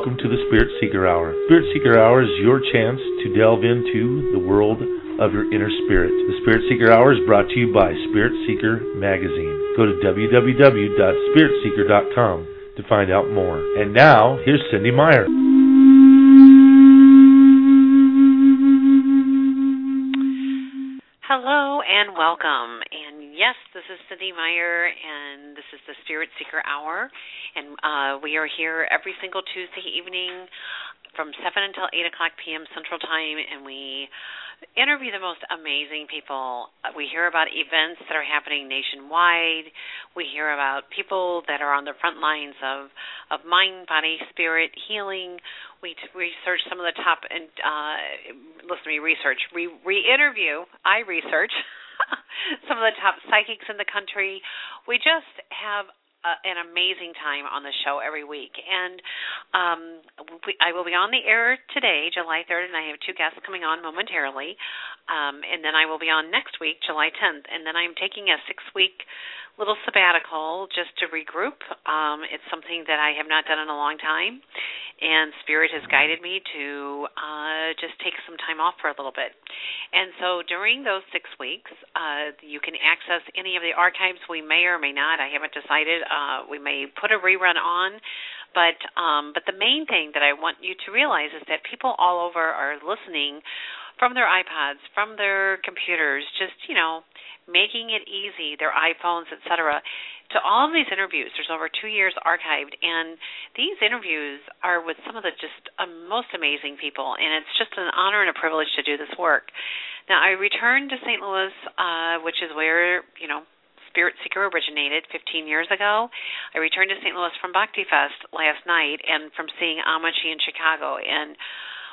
welcome to the Spirit Seeker Hour. Spirit Seeker Hour is your chance to delve into the world of your inner spirit. The Spirit Seeker Hour is brought to you by Spirit Seeker Magazine. Go to www.spiritseeker.com to find out more. And now, here's Cynde Meyer. Hello and welcome. And yes, this is Cynde Meyer, and is the Spirit Seeker Hour. And uh, we are here every single Tuesday evening from 7 until 8 o'clock p.m. Central Time, and we interview the most amazing people. We hear about events that are happening nationwide. We hear about people that are on the front lines of of mind, body, spirit healing. We t- research some of the top and uh, listen to me research. We re-interview. I research some of the top psychics in the country. We just have uh, an amazing time on the show every week. And um, we, I will be on the air today, July 3rd, and I have two guests coming on momentarily. Um, and then I will be on next week, July 10th. And then I'm taking a six week little sabbatical just to regroup. Um, it's something that I have not done in a long time, and Spirit has guided me to uh, just take some time off for a little bit. And so during those six weeks, uh, you can access any of the archives. We may or may not. I haven't decided. Uh, we may put a rerun on. But um, but the main thing that I want you to realize is that people all over are listening from their iPods, from their computers, just you know making it easy, their iPhones, etc. To all of these interviews, there's over two years archived, and these interviews are with some of the just uh, most amazing people, and it's just an honor and a privilege to do this work. Now, I returned to St. Louis, uh, which is where you know Spirit Seeker originated 15 years ago. I returned to St. Louis from Bhakti Fest last night, and from seeing Ammachi in Chicago, and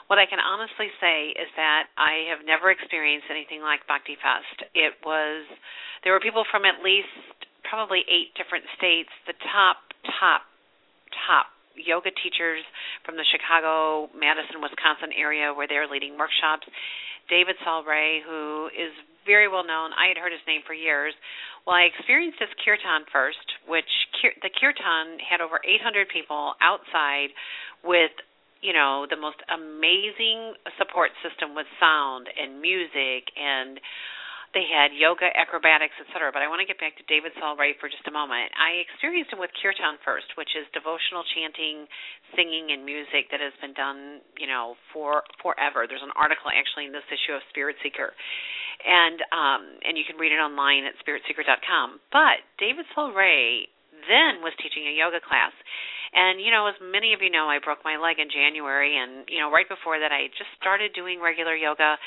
what I can honestly say is that I have never experienced anything like Bhakti Fest. It was there were people from at least probably eight different states, the top top top yoga teachers from the Chicago, Madison, Wisconsin area where they're leading workshops. David Salray, who is very well known. I had heard his name for years. Well, I experienced this kirtan first, which the kirtan had over 800 people outside with you know the most amazing support system with sound and music and they had yoga acrobatics etc but i want to get back to david salray for just a moment. I experienced him with kirtan first which is devotional chanting singing and music that has been done you know for forever. There's an article actually in this issue of spirit seeker. And um and you can read it online at spiritseeker.com but david salray then was teaching a yoga class and you know, as many of you know, I broke my leg in January, and you know, right before that, I just started doing regular yoga.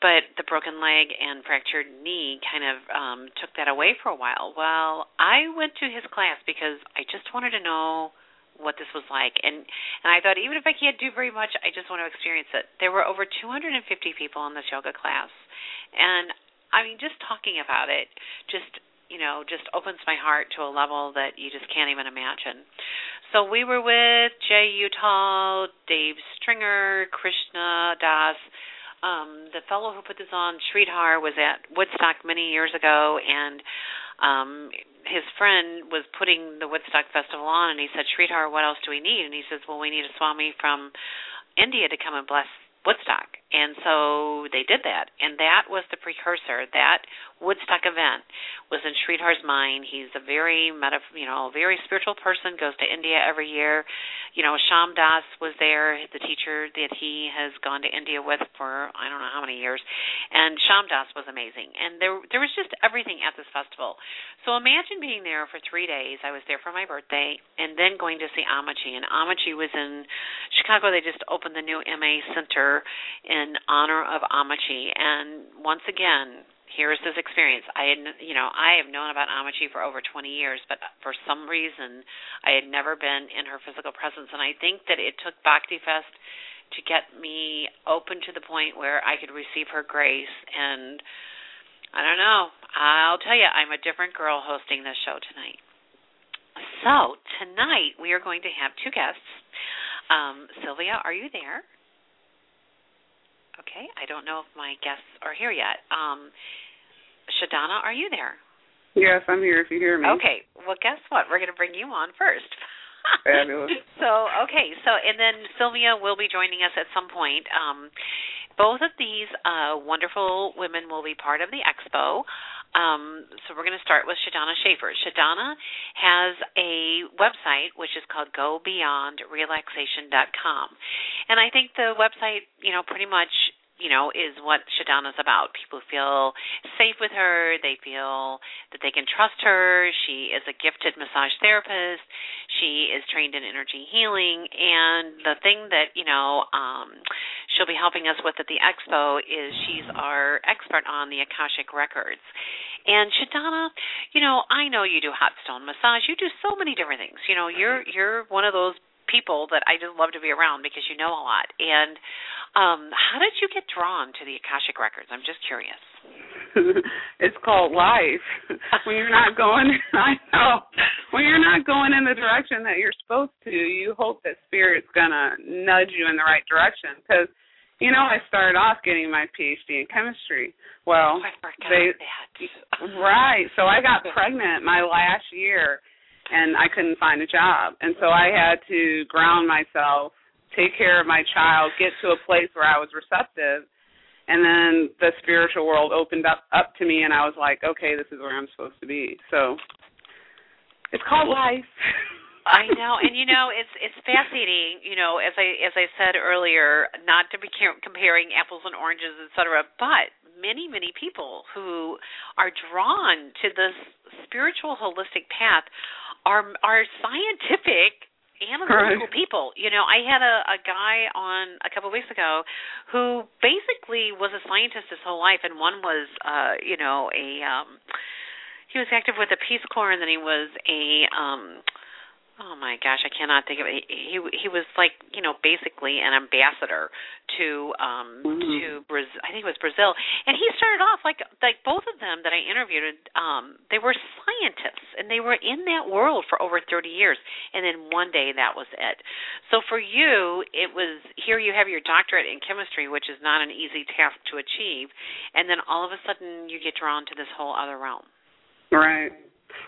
But the broken leg and fractured knee kind of um took that away for a while. Well, I went to his class because I just wanted to know what this was like and and I thought even if I can't do very much I just want to experience it. There were over 250 people in this yoga class. And I mean just talking about it just you know just opens my heart to a level that you just can't even imagine. So we were with Jai Uttal, Dave Stringer, Krishna Das. Um, the fellow who put this on, Sridhar, was at Woodstock many years ago, and um, his friend was putting the Woodstock Festival on, and he said, Sridhar, what else do we need? And he says, Well, we need a Swami from India to come and bless Woodstock. And so they did that. And that was the precursor. That Woodstock event was in Sridhar's mind. He's a very meta, you know, very spiritual person, goes to India every year. You know, Shyamdas was there, the teacher that he has gone to India with for I don't know how many years. And Shyamdas was amazing. And there there was just everything at this festival. So imagine being there for 3 days. I was there for my birthday and then going to see Ammachi. And Ammachi was in Chicago. They just opened the new MA Center in honor of Ammachi. And once again, here's this experience. I had, you know, I have known about Ammachi for over 20 years, but for some reason, I had never been in her physical presence. And I think that it took Bhakti Fest to get me open to the point where I could receive her grace. And I don't know. I'll tell you, I'm a different girl hosting this show tonight. So tonight we are going to have two guests. Um, Sylvia, are you there? Okay, I don't know if my guests are here yet. Um, ShaDonna, are you there? Yes, I'm here if you hear me. Okay, well, guess what? We're going to bring you on first. Fabulous. So okay, so and then Sylvia will be joining us at some point. Um, both of these uh, wonderful women will be part of the expo. Um, so we're going to start with ShaDonna Shaffer. ShaDonna has a website which is called GoBeyondRelaxation.com, and I think the website, you know, pretty much you know, is what ShaDonna's about. People feel safe with her. They feel that they can trust her. She is a gifted massage therapist. She is trained in energy healing. And the thing that, you know, um, she'll be helping us with at the expo is she's our expert on the Akashic Records. And ShaDonna, you know, I know you do hot stone massage. You do so many different things. You know, you're you're one of those people that I just love to be around because you know a lot. And um, how did you get drawn to the Akashic Records? I'm just curious. it's called life. when you're not going, I know, when you're not going in the direction that you're supposed to, you hope that spirit's gonna nudge you in the right direction. Because, you know, I started off getting my PhD in chemistry. Well, oh, they, that. right. So I got pregnant my last year and I couldn't find a job. And so I had to ground myself, take care of my child, get to a place where I was receptive. And then the spiritual world opened up up to me and I was like, okay, this is where I'm supposed to be. So it's called life. I know, and you know, it's it's fascinating. You know, as I as I said earlier, not to be comparing apples and oranges, et cetera, but many many people who are drawn to this spiritual holistic path are are scientific analytical right. people. You know, I had a a guy on a couple of weeks ago who basically was a scientist his whole life and one was uh, you know, a um he was active with the Peace Corps and then he was a um oh my gosh, I cannot think of it. He he was like you know basically an ambassador to um mm-hmm. to Brazil. I think it was Brazil, and he started off like like both of them that I interviewed. Um, they were scientists and they were in that world for over 30 years, and then one day that was it. So for you, it was here you have your doctorate in chemistry, which is not an easy task to achieve, and then all of a sudden you get drawn to this whole other realm. Right.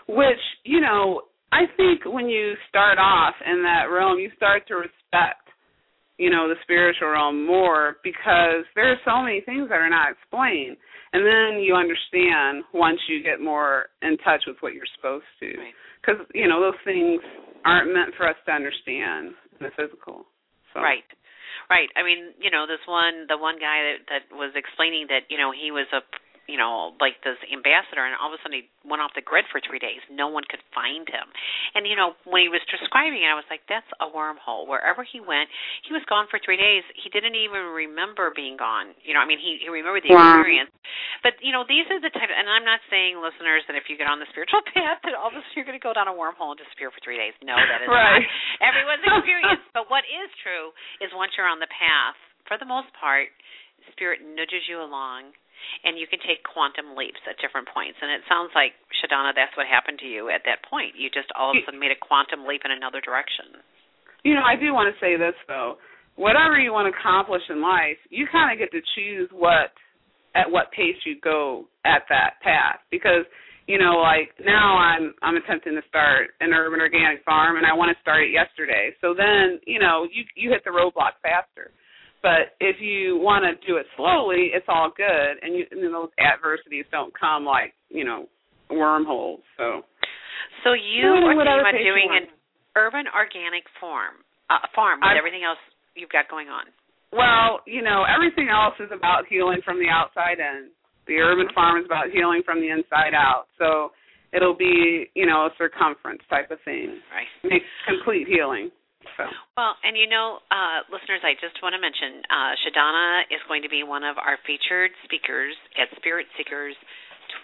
Which you know I think when you start off in that realm, you start to respect, you know, the spiritual realm more because there are so many things that are not explained. And then you understand once you get more in touch with what you're supposed to. Because, right. you know, those things aren't meant for us to understand in the physical. So. Right. Right. I mean, you know, this one, the one guy that that was explaining that, you know, he was a you know, like this ambassador, and all of a sudden he went off the grid for three days. No one could find him. And you know, when he was describing it, I was like, "That's a wormhole." Wherever he went, he was gone for three days. He didn't even remember being gone. You know, I mean, he he remembered the wow. experience. But you know, these are the type. And I'm not saying, listeners, that if you get on the spiritual path, that all of a sudden you're going to go down a wormhole and disappear for three days. No, that is right. not everyone's experience. but what is true is once you're on the path, for the most part, spirit nudges you along and you can take quantum leaps at different points. And it sounds like ShaDonna, that's what happened to you at that point. You just all of a sudden made a quantum leap in another direction. You know, I do want to say this though. Whatever you want to accomplish in life, you kind of get to choose what at what pace you go at that path because you know like now i'm i'm attempting to start an urban organic farm and i want to start it yesterday so then you know you you hit the roadblock faster but if you want to do it slowly, it's all good, and, you, and those adversities don't come like you know wormholes. So, so you are thinking about doing an urban organic farm, uh, farm with I've, everything else you've got going on. Well, you know, everything else is about healing from the outside in. The urban farm is about healing from the inside out. So it'll be, you know, a circumference type of thing. Right. Make complete healing. So. Well, and you know, uh, listeners, I just want to mention uh, ShaDonna is going to be one of our featured speakers at Spirit Seekers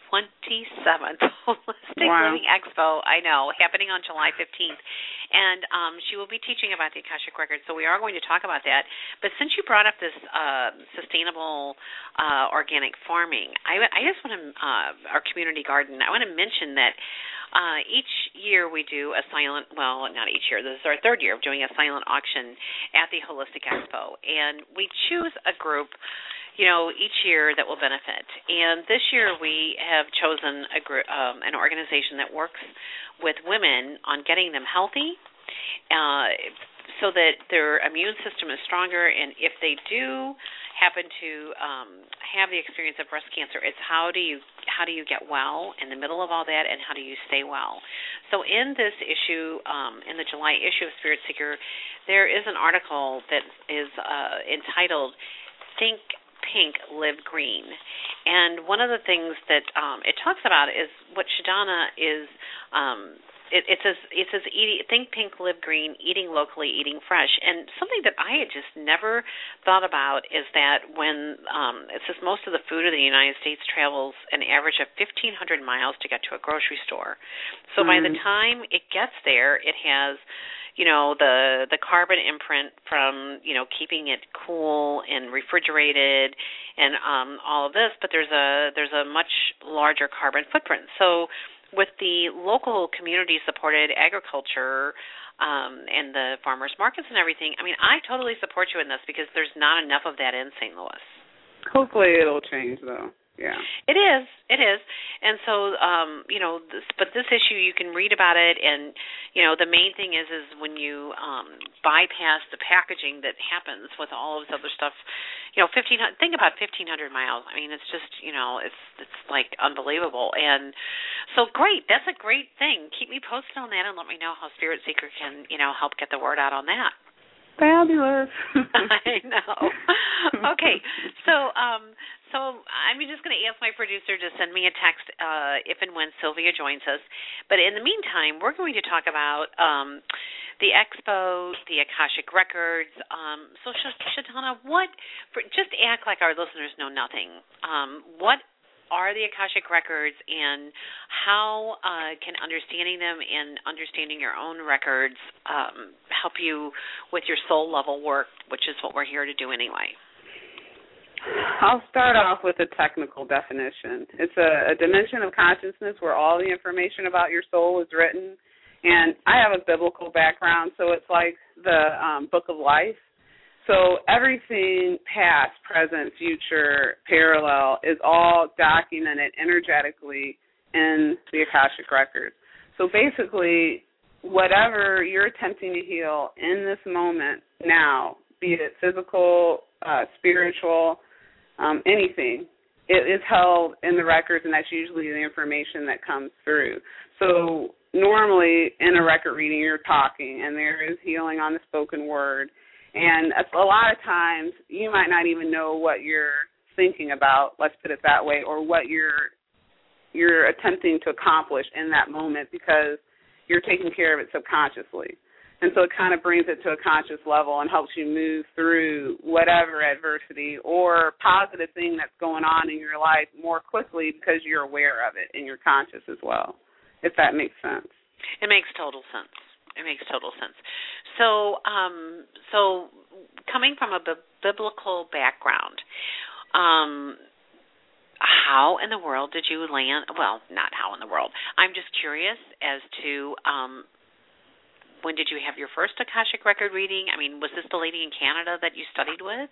27th Wholistic wow. Living Expo. I know, happening on July 15th. And um, she will be teaching about the Akashic Records, so we are going to talk about that. But since you brought up this uh, sustainable uh, organic farming, I, I just want to, uh, our community garden, I want to mention that uh, each year we do a silent, well, not each year, this is our third year of doing a silent auction at the Wholistic Expo. And we choose a group you know, each year that will benefit. And this year we have chosen a group, um, an organization that works with women on getting them healthy uh, so that their immune system is stronger. And if they do happen to um, have the experience of breast cancer, it's how do you how do you get well in the middle of all that, and how do you stay well? So in this issue, um, in the July issue of Spirit Seeker, there is an article that is uh, entitled "Think Pink, Live Green," and one of the things that um, it talks about is what ShaDonna is. Um, it, it says it says eating, think pink, live green, eating locally, eating fresh, and something that I had just never thought about is that when um, it says most of the food in the United States travels an average of 1,500 miles to get to a grocery store. So mm-hmm. by the mm-hmm. time it gets there, it has you know the the carbon imprint from you know keeping it cool and refrigerated and um all of this but there's a there's a much larger carbon footprint so with the local community supported agriculture um, and the farmers markets and everything, I mean, I totally support you in this because there's not enough of that in St. Louis. Hopefully, it'll change though. Yeah. It is. It is. And so um, you know, this, but this issue you can read about it and you know, the main thing is is when you um bypass the packaging that happens with all of this other stuff, you know, 15 think about 1500 miles. I mean, it's just, you know, it's it's like unbelievable. And so great. That's a great thing. Keep me posted on that and let me know how Spirit Seeker can, you know, help get the word out on that. Fabulous. I know. Okay. So um so I'm just going to ask my producer to send me a text uh, if and when Sylvia joins us. But in the meantime, we're going to talk about um, the expo, the Akashic records. Um, so, ShaDonna, what? For, just act like our listeners know nothing. Um, what are the Akashic records, and how uh, can understanding them and understanding your own records um, help you with your soul level work, which is what we're here to do anyway? I'll start off with a technical definition. It's a, a dimension of consciousness where all the information about your soul is written. And I have a biblical background, so it's like the um, book of life. So everything past, present, future, parallel is all documented energetically in the Akashic records. So basically, whatever you're attempting to heal in this moment now, be it physical, uh, spiritual, um, anything, it is held in the records, and that's usually the information that comes through. So normally in a record reading, you're talking, and there is healing on the spoken word. And a lot of times, you might not even know what you're thinking about. Let's put it that way, or what you're you're attempting to accomplish in that moment because you're taking care of it subconsciously. And so it kind of brings it to a conscious level and helps you move through whatever adversity or positive thing that's going on in your life more quickly because you're aware of it and you're conscious as well, if that makes sense. It makes total sense. It makes total sense. So, um, so coming from a b- biblical background, um, how in the world did you land? Well, not how in the world. I'm just curious as to um, when did you have your first Akashic record reading? I mean, was this the lady in Canada that you studied with?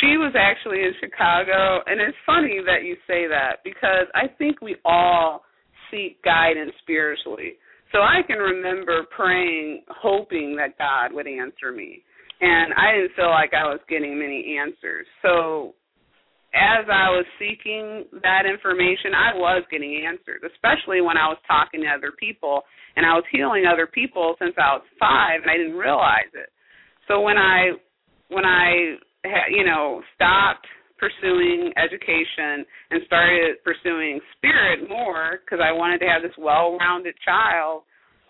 She was actually in Chicago, and it's funny that you say that because I think we all seek guidance spiritually. So I can remember praying, hoping that God would answer me. And I didn't feel like I was getting many answers. So as I was seeking that information, I was getting answers, especially when I was talking to other people and I was healing other people since I was 5 and I didn't realize it. So when I when I you know stopped pursuing education and started pursuing spirit more because I wanted to have this well-rounded child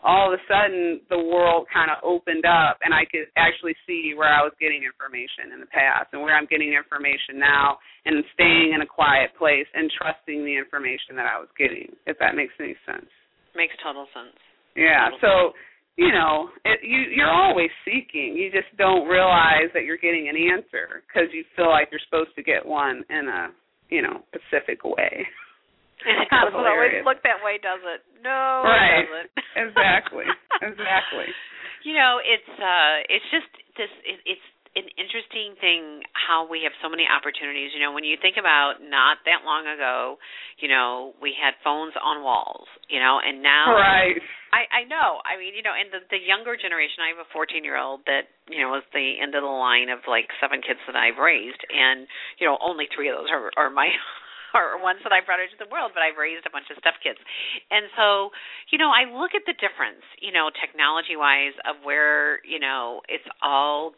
all of a sudden the world kind of opened up and I could actually see where I was getting information in the past and where I'm getting information now and staying in a quiet place and trusting the information that I was getting, if that makes any sense. Makes total sense. Yeah. Total so, you know, it, you you're always seeking. You just don't realize that you're getting an answer because you feel like you're supposed to get one in a, you know, specific way. it doesn't always look that way, does it? No, right. it doesn't. exactly. Exactly. You know, it's uh it's just this it, it's an interesting thing how we have so many opportunities. You know, when you think about not that long ago, you know, we had phones on walls, you know, and now right. I I know. I mean, you know, and the the younger generation, I have a 14-year-old that, you know, was the end of the line of like seven kids that I've raised and, you know, only 3 of those are are my or ones that I brought into the world, but I've raised a bunch of stepkids. And so, you know, I look at the difference, you know, technology wise of where, you know, it's all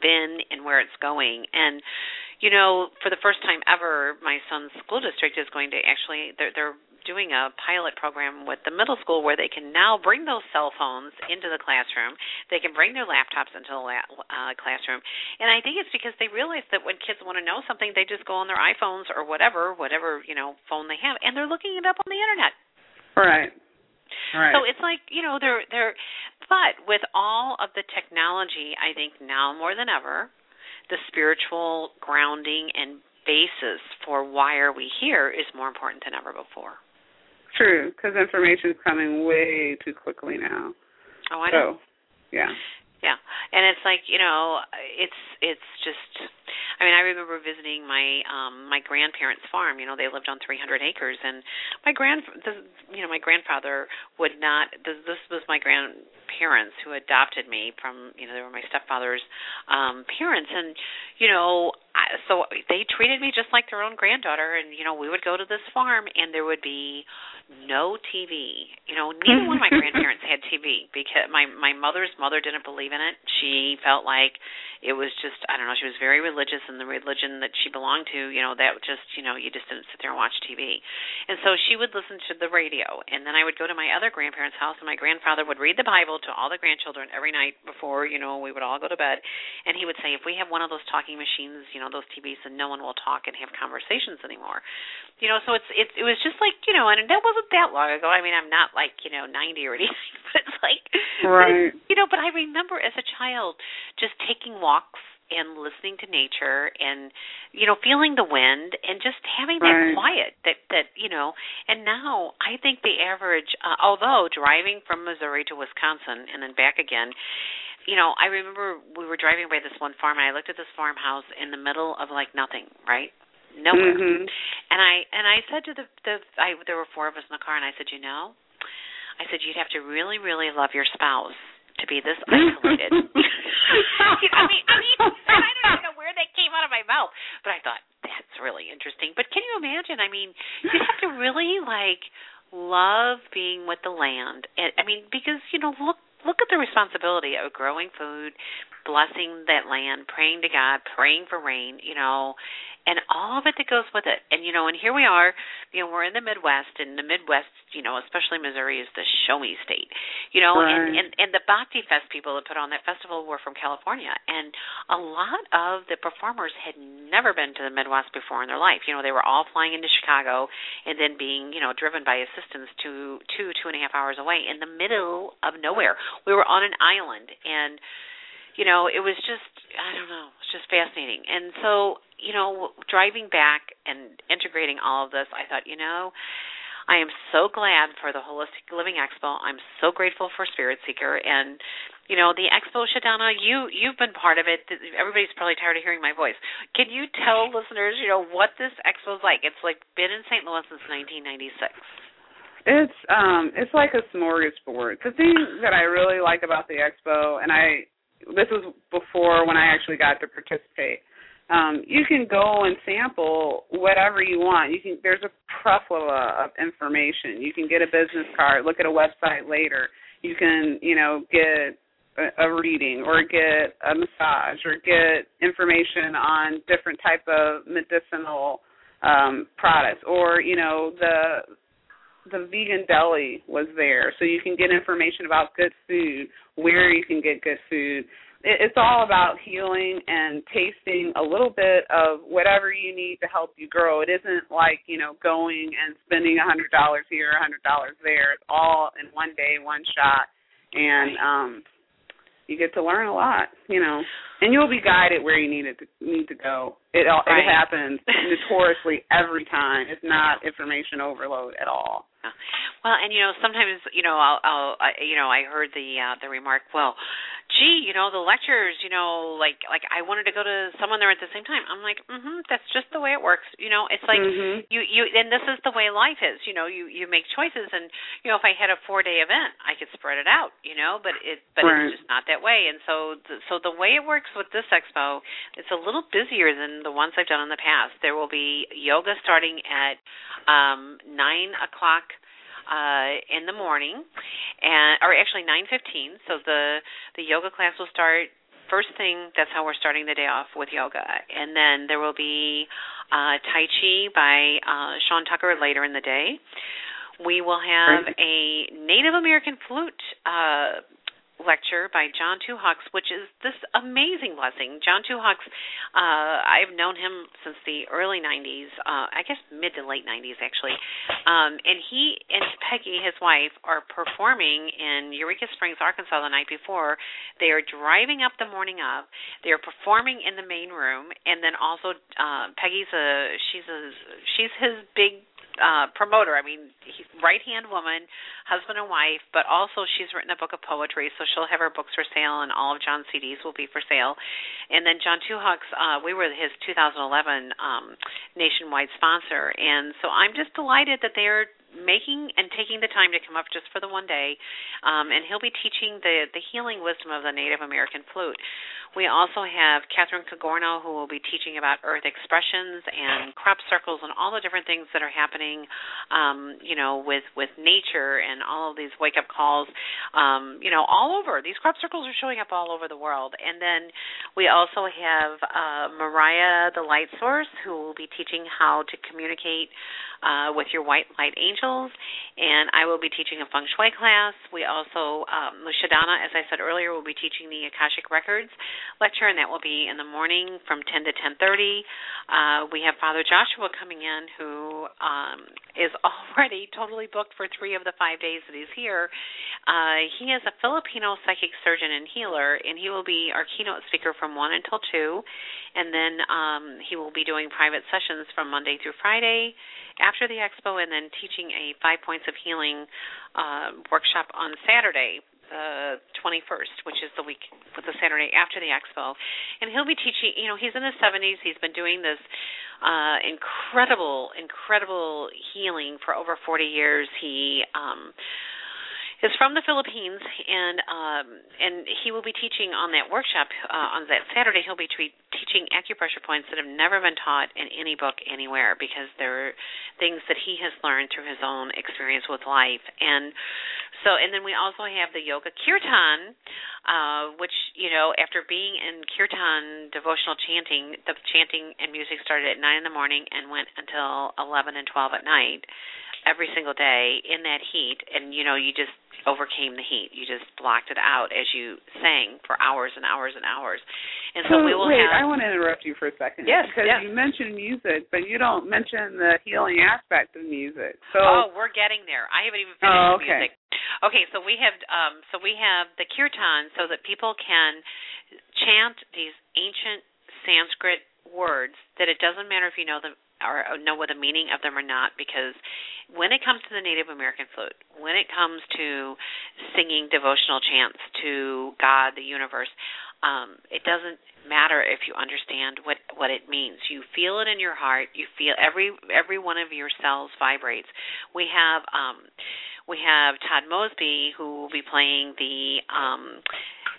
been and where it's going. And, you know, for the first time ever, my son's school district is going to actually they're they're doing a pilot program with the middle school where they can now bring those cell phones into the classroom. They can bring their laptops into the la- uh, classroom, and I think it's because they realize that when kids want to know something, they just go on their iPhones or whatever, whatever you know phone they have, and they're looking it up on the internet. Right. Right. So it's like you know they're they're, but with all of the technology, I think now more than ever, the spiritual grounding and basis for why are we here is more important than ever before. True, because information is coming way too quickly now. Oh, I know. So, yeah. Yeah, and it's like you know, it's it's just. I mean, I remember visiting my um my grandparents' farm. You know, they lived on 300 acres, and my grand, the, you know, my grandfather would not. This, this was my grandparents who adopted me from. You know, they were my stepfather's um parents, and you know, I, so they treated me just like their own granddaughter. And you know, we would go to this farm, and there would be no TV. You know, neither one of my grandparents had TV because my my mother's mother didn't believe in it. She felt like it was just I don't know, she was very religious and the religion that she belonged to, you know, that just, you know, you just didn't sit there and watch TV. And so she would listen to the radio and then I would go to my other grandparents' house and my grandfather would read the Bible to all the grandchildren every night before, you know, we would all go to bed and he would say if we have one of those talking machines, you know, those TVs then no one will talk and have conversations anymore. You know, so it's it it was just like, you know, and that wasn't that long ago. I mean, I'm not like, you know, 90 or anything, but it's like right. you know, but I remember as a child just taking walks and listening to nature and you know feeling the wind and just having that quiet that that you know and now i think the average uh, although driving from missouri to wisconsin and then back again you know i remember we were driving by this one farm and i looked at this farmhouse in the middle of like nothing right nowhere mm-hmm. and i and i said to the the i there were four of us in the car and i said you know i said you'd have to really really love your spouse to be this isolated. I mean, I mean, I don't even know where that came out of my mouth, but I thought that's really interesting. But can you imagine? I mean, you have to really like love being with the land. And I mean, because you know, look look at the responsibility of growing food, blessing that land, praying to God, praying for rain, you know, and all of it that goes with it. And you know, and here we are, you know, we're in the Midwest, and the Midwest, you know, especially Missouri is the show me state. You know, right. and, and and the Bhakti Fest people that put on that festival were from California, and a lot of the performers had never been to the Midwest before in their life. You know, they were all flying into Chicago and then being, you know, driven by assistants to two two and a half hours away in the middle of nowhere. We were on an island and you know, it was just I don't know, it's just fascinating. And so, you know, driving back and integrating all of this, I thought, you know, I am so glad for the Wholistic Living Expo. I'm so grateful for Spirit Seeker. And you know the expo ShaDonna you you've been part of it. Everybody's probably tired of hearing my voice. Can you tell listeners you know what this expo is like? It's like been in st louis since 1996 it's um it's like a smorgasbord. The thing that i really like about the expo and i this was before when I actually got to participate. Um, you can go and sample whatever you want. You can there's a plethora of information. You can get a business card, look at a website later. You can, you know, get a, a reading or get a massage or get information on different type of medicinal um products or, you know, the the vegan deli was there, so you can get information about good food, where you can get good food. It, it's all about healing and tasting a little bit of whatever you need to help you grow. It isn't like you know going and spending a hundred dollars here, a hundred dollars there. It's all in one day, one shot, and um, you get to learn a lot. You know. And you'll be guided where you need it to, need to go. It all right. it happens notoriously every time. It's not information overload at all. Well, and you know, sometimes you know, I'll, I'll, I, you know, I heard the uh, the remark, well, gee, you know, the lectures, you know, like like I wanted to go to someone there at the same time. I'm like, mm mhm, that's just the way it works. You know, it's like Mhm. you you, and this is the way life is. You know, you you make choices, and you know, if I had a four day event, I could spread it out. You know, but it but Right. it's just not that way. And so th- so the way it works with this expo, it's a little busier than the ones I've done in the past. There will be yoga starting at um nine o'clock uh in the morning and or actually 9:15 so the the yoga class will start first thing that's how we're starting the day off with yoga. And then there will be uh tai chi by uh Sean Tucker later in the day. We will have a Native American flute uh lecture by John Two Hawks, which is this amazing blessing. John Two Hawks, uh, I've known him since the early '90s, uh, I guess mid to late '90s actually. Um, and he and Peggy, his wife, are performing in Eureka Springs, Arkansas, the night before. They are driving up the morning of. They are performing in the main room, and then also uh, Peggy's a she's a she's his big uh promoter. I mean, right hand woman, husband and wife, but also she's written a book of poetry, so she'll have her books for sale and all of John's CDs will be for sale. And then John Two Hawks, uh we were his 2011 um nationwide sponsor, and so I'm just delighted that they're making and taking the time to come up just for the one day. Um and he'll be teaching the the healing wisdom of the Native American flute. We also have Catherine Cagorno, who will be teaching about earth expressions and crop circles and all the different things that are happening, um, you know, with with nature and all of these wake up calls, um, you know, all over. These crop circles are showing up all over the world. And then we also have uh, Mariah, the light source, who will be teaching how to communicate uh, with your white light And I will be teaching a feng shui class. We also, um, ShaDonna, as I said earlier, will be teaching the Akashic Records lecture, and that will be in the morning from 10 to 10:30. Uh, we have Father Joshua coming in, who um, is already totally booked for three of the five days that he's here. Uh, he is a Filipino psychic surgeon and healer, and he will be our keynote speaker from one until two, and then um, he will be doing private sessions from Monday through Friday after the expo, and then teaching a five points of healing uh, workshop on Saturday the 21st, which is the week with the Saturday after the expo. And he'll be teaching, you know, he's in his 70s. He's been doing this uh incredible incredible healing for over 40 years. He um is from the Philippines, and um, and he will be teaching on that workshop uh, on that Saturday. He'll be tre- teaching acupressure points that have never been taught in any book anywhere because they're things that he has learned through his own experience with life. And so, and then we also have the yoga kirtan, uh, which you know, after being in kirtan devotional chanting, the chanting and music started at nine in the morning and went until eleven and twelve at night every single day in that heat and you know you just overcame the heat you just blocked it out as you sang for hours and hours and hours and so, we will wait, have I want to interrupt you for a second. Yes, because yes. you mentioned music, but you don't mention the healing aspect of music. So oh we're getting there i haven't even finished Oh, okay. music okay so we have um so we have the kirtan so that people can chant these ancient sanskrit words that it doesn't matter if you know them or know what the meaning of them or not because when it comes to the Native American flute, when it comes to singing devotional chants to God, the universe, um, it doesn't matter if you understand what what it means. You feel it in your heart. You feel every every one of your cells vibrates. We have um, we have Todd Mosby who will be playing the um,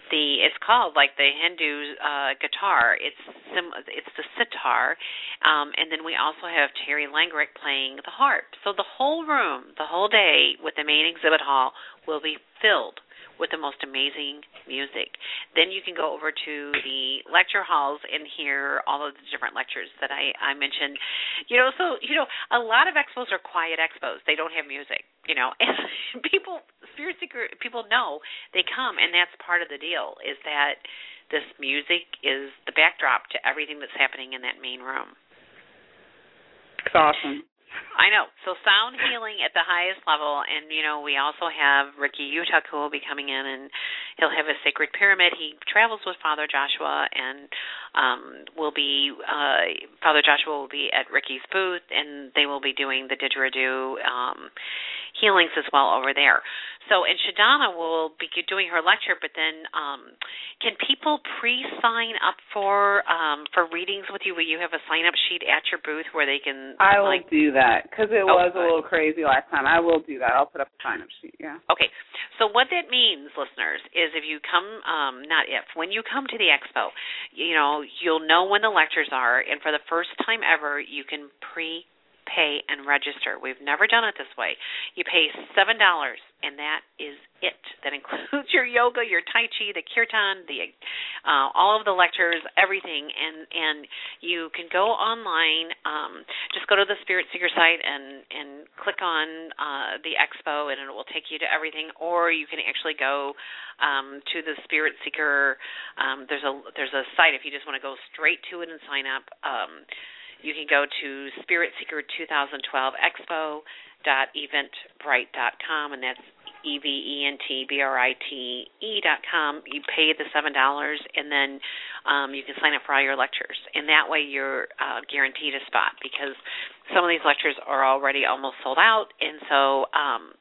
the it's called like the Hindu uh guitar. It's sim it's the sitar. Um and then we also have Terry Langrick playing the harp. So the whole room, the whole day with the main exhibit hall will be filled with the most amazing music. Then you can go over to the lecture halls and hear all of the different lectures that I, I mentioned. You know, so you know, a lot of expos are quiet expos. They don't have music. You know, and people, spirit seeker people know they come, and that's part of the deal. Is that this music is the backdrop to everything that's happening in that main room. it's awesome. I know. So sound healing at the highest level, and you know we also have Ricky Utuck who will be coming in and he'll have a sacred pyramid. He travels with Father Joshua and um will be uh Father Joshua will be at Ricky's booth and they will be doing the didgeridoo um healings as well over there. So, and ShaDonna will be doing her lecture, but then um, can people pre-sign up for um, for readings with you? Will you have a sign-up sheet at your booth where they can? I will like, do that because it Oh, was a little crazy last time. I will do that. I'll put up a sign-up sheet. Yeah. Okay, so what that means, listeners, is if you come, um, not if, when you come to the expo, you know, you'll know when the lectures are, and for the first time ever, you can pre pay and register. We've never done it this way. You pay seven dollars, and that is it. That includes your yoga, your tai chi, the kirtan, the uh, all of the lectures, everything, and and you can go online. Um, just go to the Spirit Seeker site and and click on uh, the expo, and it will take you to everything. Or you can actually go um, to the Spirit Seeker. Um, there's a there's a site if you just want to go straight to it and sign up. Um, you can go to Spirit Seeker 2012 Expo dot eventbrite dot com and that's e v e n t b r i t e dot com. You pay the seven dollars and then um you can sign up for all your lectures. And that way you're uh guaranteed a spot because some of these lectures are already almost sold out. And so um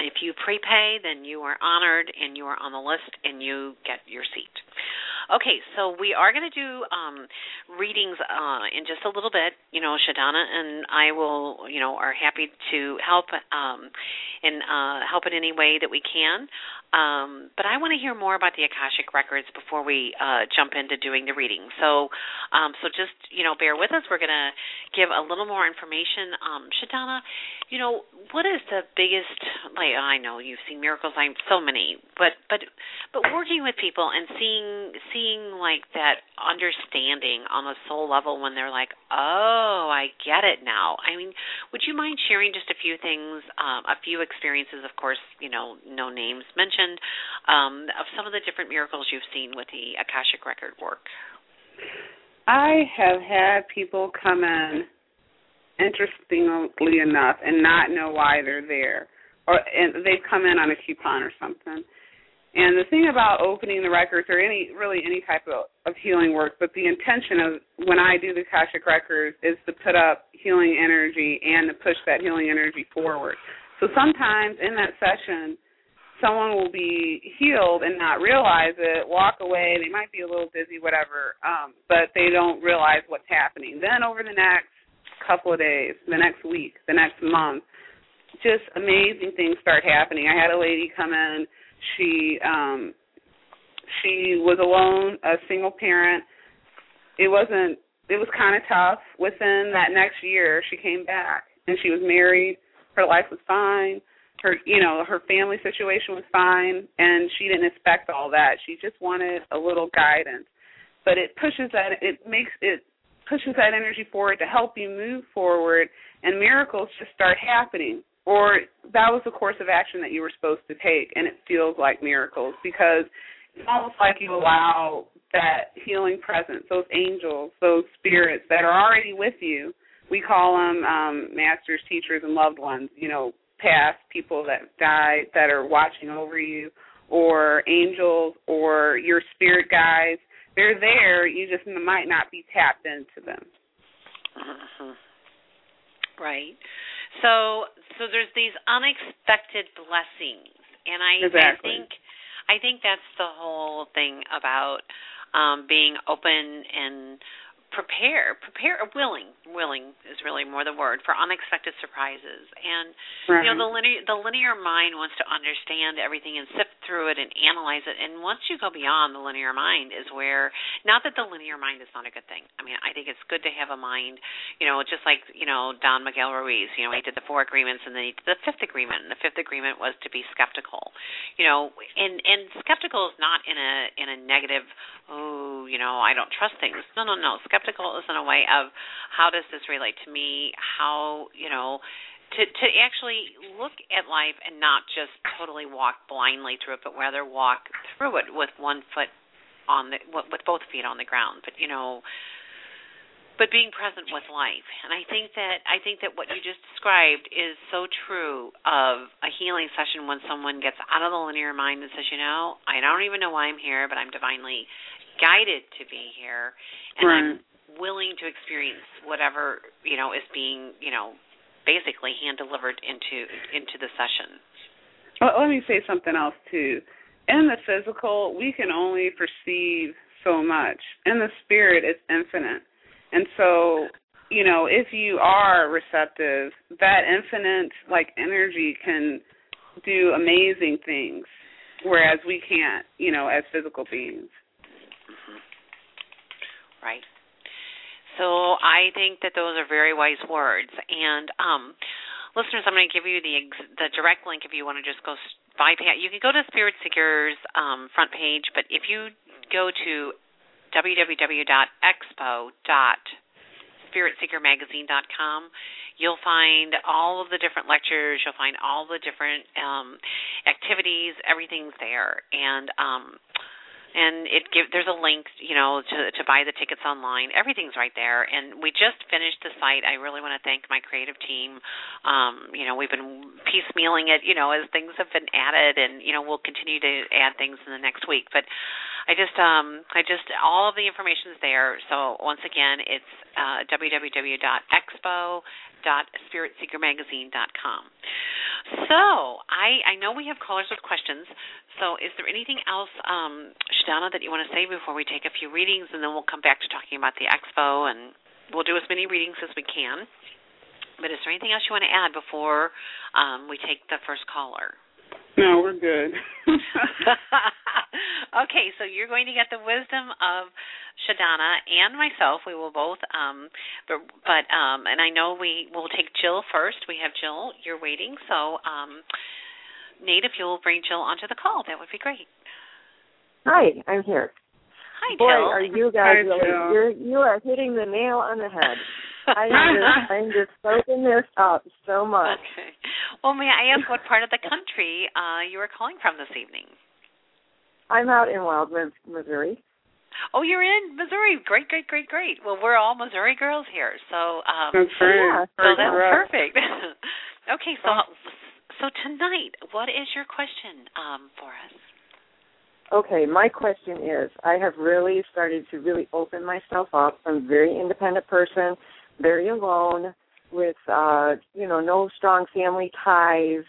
if you prepay then you are honored and you are on the list and you get your seat Okay, so we are going to do um, readings uh, in just a little bit. You know, ShaDonna and I will, you know, are happy to help um, and uh, help in any way that we can. Um, but I want to hear more about the Akashic records before we uh, jump into doing the reading. So, um, so just you know, bear with us. We're going to give a little more information. Um, ShaDonna, you know, what is the biggest? Like, I know you've seen miracles. I'm so many, but but but working with people and seeing seeing like that understanding on a soul level when they're like, oh, I get it now. I mean, would you mind sharing just a few things, um, a few experiences? Of course, you know, no names mentioned. Um, of some of the different miracles you've seen with the Akashic record work. I have had people come in, interestingly enough, and not know why they're there, or and they've come in on a coupon or something. And the thing about opening the records, or any really any type of, of healing work, but the intention of when I do the Akashic records is to put up healing energy and to push that healing energy forward. So sometimes in that session, someone will be healed and not realize it, walk away, they might be a little dizzy, whatever, um, but they don't realize what's happening. Then over the next couple of days, the next week, the next month, just amazing things start happening. I had a lady come in, she um she was alone, a single parent. It wasn't it was kind of tough. Within that next year, she came back and she was married. Her life was fine her you know her family situation was fine and she didn't expect all that she just wanted a little guidance but it pushes that it makes it pushes that energy forward to help you move forward and miracles just start happening or that was the course of action that you were supposed to take and it feels like miracles because it's almost like you allow that healing presence those angels those spirits that are already with you we call them um masters teachers and loved ones you know past people that died that are watching over you or angels or your spirit guides they're there you just might not be tapped into them Mhm. Right. So so there's these unexpected blessings and I Exactly. I think I think that's the whole thing about um being open and prepare prepare willing willing is really more the word for unexpected surprises and right. you know the linear the linear mind wants to understand everything and sift through it and analyze it. And once you go beyond the linear mind is where not that the linear mind is not a good thing. I mean i think it's good to have a mind you know just like you know don miguel ruiz you know he did the four agreements and then he did the fifth agreement. And the fifth agreement was to be skeptical you know and and skeptical is not in a in a negative oh you know i don't trust things. No no no. Skeptical is in a way of how does this relate to me? How you know to to actually look at life and not just totally walk blindly through it, but rather walk through it with one foot on the with both feet on the ground. But you know, but being present with life and i think that i think that what you just described is so true of a healing session when someone gets out of the linear mind and says you know i don't even know why i'm here but i'm divinely guided to be here and right. i'm willing to experience whatever you know is being you know basically hand delivered into into the session well, let me say something else too in the physical we can only perceive so much in the spirit it's infinite and so, you know, if you are receptive, that infinite like energy can do amazing things, whereas we can't, you know, as physical beings. Mm-hmm. Right. So I think that those are very wise words. And um, listeners, I'm going to give you the the direct link if you want to just go bypass. You can go to Spirit Seekers um, front page, but if you go to www.expo.spiritseekermagazine.com. You'll find all of the different lectures. You'll find all the different um, activities. Everything's there, and um, and it give there's a link you know to to buy the tickets online. Everything's right there. And we just finished the site. I really want to thank my creative team. Um you know we've been piecemealing it you know as things have been added and you know we'll continue to add things in the next week. But i just um i just all of the information is there so once again it's uh www.expo spiritseekermagazine.com. So I I know we have callers with questions. So is there anything else, um, ShaDonna, that you want to say before we take a few readings, and then we'll come back to talking about the expo, and we'll do as many readings as we can. But is there anything else you want to add before um, we take the first caller? No, we're good. okay, so you're going to get the wisdom of ShaDonna and myself. We will both, um, but, but um, and I know we will take Jill first. We have Jill. You're waiting, so um, Nate, if you'll bring Jill onto the call, that would be great. Hi, I'm here. Hi, Boy, Jill. are you guys Hi, really? Jill. You're you are hitting the nail on the head. I am just, I'm just soaking this up so much. Okay. Well, may I ask what part of the country uh, you are calling from this evening? I'm out in Wildwood, Missouri. Oh, you're in Missouri. Great, great, great, great. Well, we're all Missouri girls here, so um, That's great. Yeah. so Very that's correct. perfect. okay, so so tonight, what is your question um, for us? Okay, my question is I have really started to really open myself up. I'm a very independent person, very alone, with uh, you know, no strong family ties.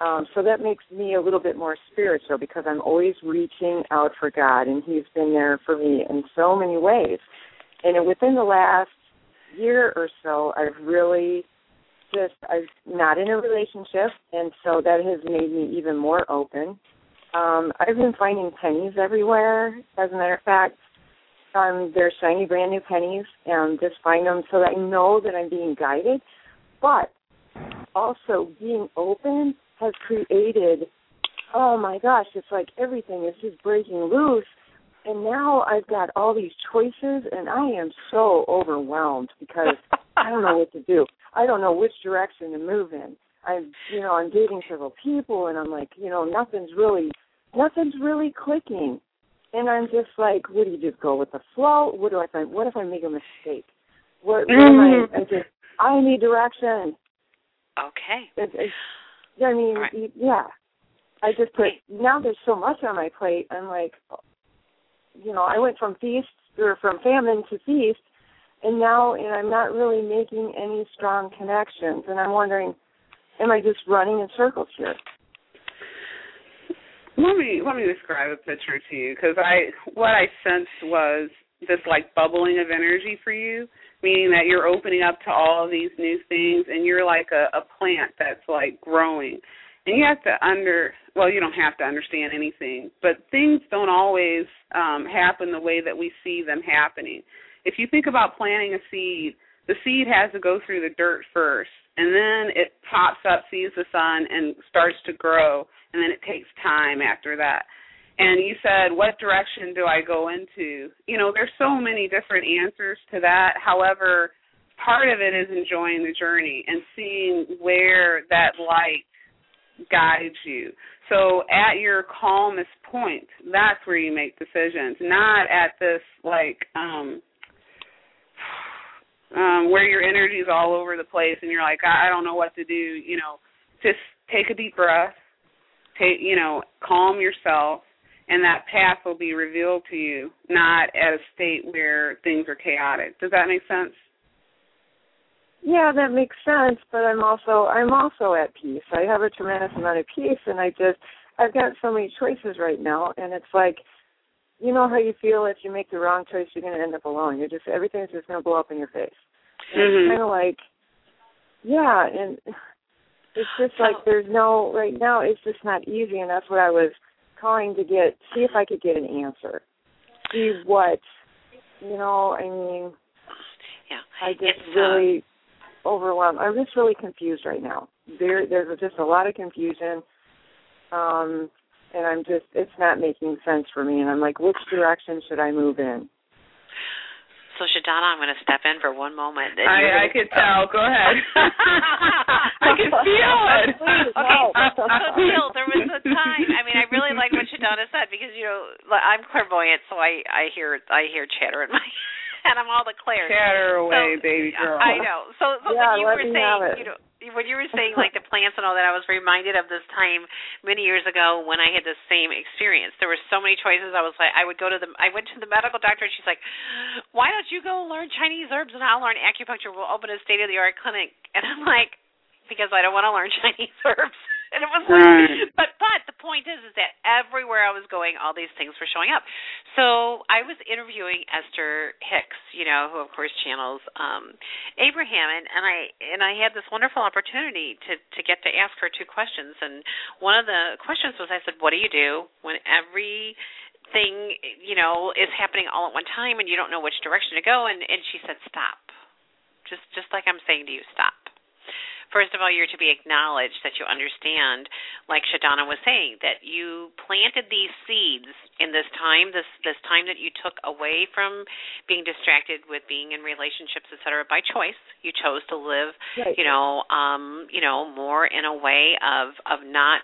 Um, so that makes me a little bit more spiritual because I'm always reaching out for God, and He's been there for me in so many ways. And within the last year or so, I've really just I'm not in a relationship, and so that has made me even more open. Um, I've been finding pennies everywhere. As a matter of fact, um, they're shiny, brand new pennies, and just find them so that I know that I'm being guided. But also being open has created, oh my gosh, it's like everything is just breaking loose. And now I've got all these choices, and I am so overwhelmed because I don't know what to do. I don't know which direction to move in. I'm, you know, I'm dating several people, and I'm like, you know, nothing's really, nothing's really clicking. And I'm just like, what do you just go with the flow? What do I find? What if I make a mistake? What, what am I? Mm-hmm. I just, I need direction. Okay. It, it, I mean, right. yeah. I just put Okay. now. There's so much on my plate. I'm like, you know, I went from feast or from famine to feast, and now, and I'm not really making any strong connections. And I'm wondering, am I just running in circles here? Let me let me describe a picture to you because I what I sensed was this like bubbling of energy for you, meaning that you're opening up to all of these new things and you're like a, a plant that's like growing. And you have to under well, you don't have to understand anything, but things don't always um happen the way that we see them happening. If you think about planting a seed, the seed has to go through the dirt first and then it pops up, sees the sun and starts to grow and then it takes time after that. And you said, what direction do I go into? You know, there's so many different answers to that. However, part of it is enjoying the journey and seeing where that light guides you. So at your calmest point, that's where you make decisions, not at this like um um, where your energy is all over the place and you're like, I, I don't know what to do, you know, just take a deep breath, take, you know, calm yourself, and that path will be revealed to you, not at a state where things are chaotic. Does that make sense? Yeah, that makes sense, but I'm also I'm also at peace. I have a tremendous amount of peace and I just I've got so many choices right now and it's like you know how you feel if you make the wrong choice you're going to end up alone. You're just everything's just going to blow up in your face. Mm-hmm. It's kind of like yeah, and it's just like there's no right now it's just not easy and that's what I was calling to get see if I could get an answer. See what you know, I mean yeah. I just it's, really uh, overwhelmed. I'm just really confused right now. There, there's just a lot of confusion, um, and I'm just it's not making sense for me. And I'm like, which direction should I move in? So ShaDonna, I'm going to step in for one moment. I, I could tell. Go ahead. I can feel it. okay, so, so Jill, there was a time. I mean, I really like what ShaDonna said because you know I'm clairvoyant, so I I hear I hear chatter in my and I'm all the clear. Chatter away, so, baby girl. I know. So, so yeah, when you were saying, you know, when you were saying like the plants and all that, I was reminded of this time many years ago when I had the same experience. There were so many choices. I was like, I would go to the, I went to the medical doctor, and she's like, "Why don't you go learn Chinese herbs and I'll learn acupuncture? We'll open a state of the art clinic." And I'm like, because I don't want to learn Chinese herbs. And it was like, right. but but the point is, is that everywhere I was going, all these things were showing up. So I was interviewing Esther Hicks, you know, who of course channels um Abraham, and, and I and I had this wonderful opportunity to to get to ask her two questions. And one of the questions was, I said, "What do you do when every thing you know is happening all at one time and you don't know which direction to go?" And and she said, "Stop." Just just like I'm saying to you, stop first of all, you're to be acknowledged that you understand, like ShaDonna was saying, that you planted these seeds in this time, this this time that you took away from being distracted with being in relationships, et cetera, by choice. You chose to live, right. you know, um, you know, more in a way of of not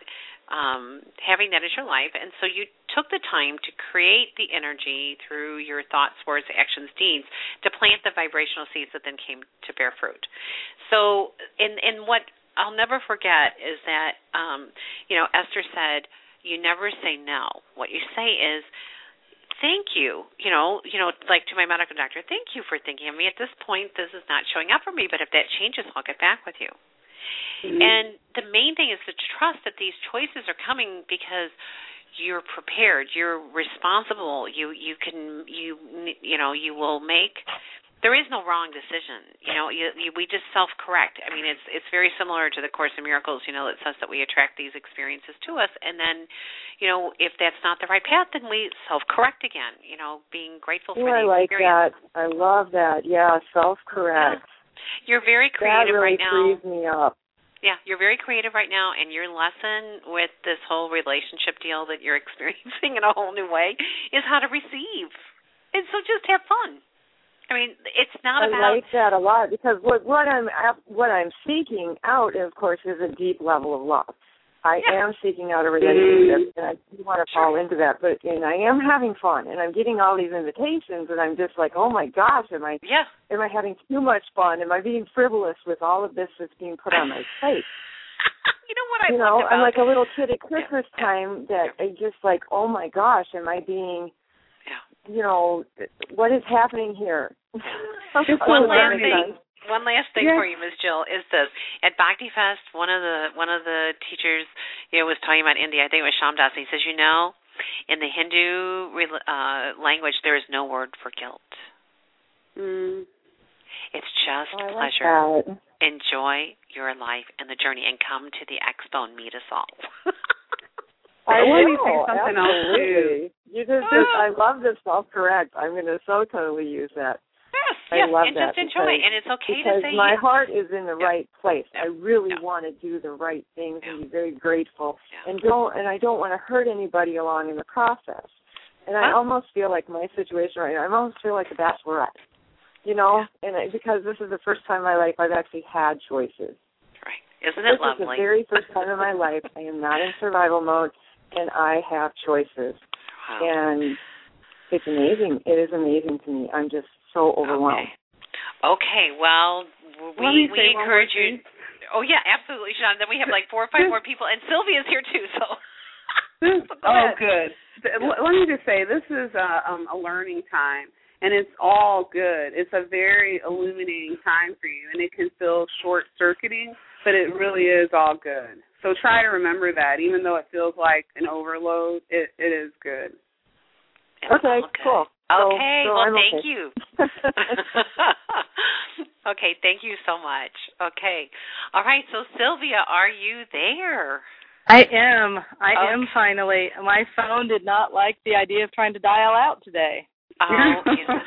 um, having that as your life. And so you took the time to create the energy through your thoughts, words, actions, deeds to plant the vibrational seeds that then came to bear fruit. So, in in what I'll never forget is that, um, you know, Esther said, "You never say no. What you say is." Thank you. You know, you know, like to my medical doctor, thank you for thinking of me. At this point, this is not showing up for me, but if that changes, I'll get back with you. Mm-hmm. And the main thing is to trust that these choices are coming because you're prepared, you're responsible. You you can you you know you will make. There is no wrong decision. You know, you, you, we just self-correct. I mean, it's it's very similar to the Course in Miracles. You know, that says that we attract these experiences to us, and then, you know, if that's not the right path, then we self-correct again. You know, being grateful for the I like experience. that. I love that. Yeah, self-correct. Yeah. You're very creative really right now. frees me up yeah, you're very creative right now, and your lesson with this whole relationship deal that you're experiencing in a whole new way is how to receive. And so just have fun. I mean, it's not I about. I like that a lot because what what I'm what I'm seeking out, of course, is a deep level of love. I yeah. am seeking out a relationship, mm-hmm. and I do want to fall into that. But and I am having fun, and I'm getting all these invitations, and I'm just like, oh my gosh, am I? Yeah. Am I having too much fun? Am I being frivolous with all of this that's being put on my plate? you know what I You know, about, I'm like a little kid at Christmas yeah. time that I just like, oh my gosh, am I being? Yeah. You know, what is happening here? one last thing one last thing yeah. for you, Ms. Jill, is this. At Bhakti Fest, one of the one of the teachers, you know, was talking about India. I think it was Shyamdas. And he says, you know, in the Hindu uh, language, there is no word for guilt. Mm. It's just oh, pleasure. Like Enjoy your life and the journey, and come to the expo and meet us all. I want to say something absolutely. else too. You just, just I love this self correct. I'm going to so totally use that. Yes, I yes, love and that just enjoy. And it's okay because to say my yes. heart is in the yeah. right place. Yeah. I really yeah. want to do the right things and be very grateful, and don't and I don't want to hurt anybody along in the process. And I huh? almost feel like my situation right now. I almost feel like a bachelorette, you know, and I, because this is the first time in my life I've actually had choices. Right? Isn't it this lovely? is the very first time in my life I am not in survival mode, and I have choices. Wow. And it's amazing. It is amazing to me. I'm just so overwhelmed. Okay. Okay, well, we we say one more encourage you. Oh yeah, absolutely, Sean. Then we have like four or five more people, and Sylvia's here too. So. Go oh, good. Let me just say, this is a, um, a learning time, and it's all good. It's a very illuminating time for you, and it can feel short-circuiting, but it really is all good. So try to remember that, even though it feels like an overload, it, it is good. It's Okay, good. cool. So- Okay, so well, I'm thank okay. you. okay, thank you so much. Okay, all right. So Sylvia, are you there? I am. I am finally. My phone did not like the idea of trying to dial out today. Oh, yeah.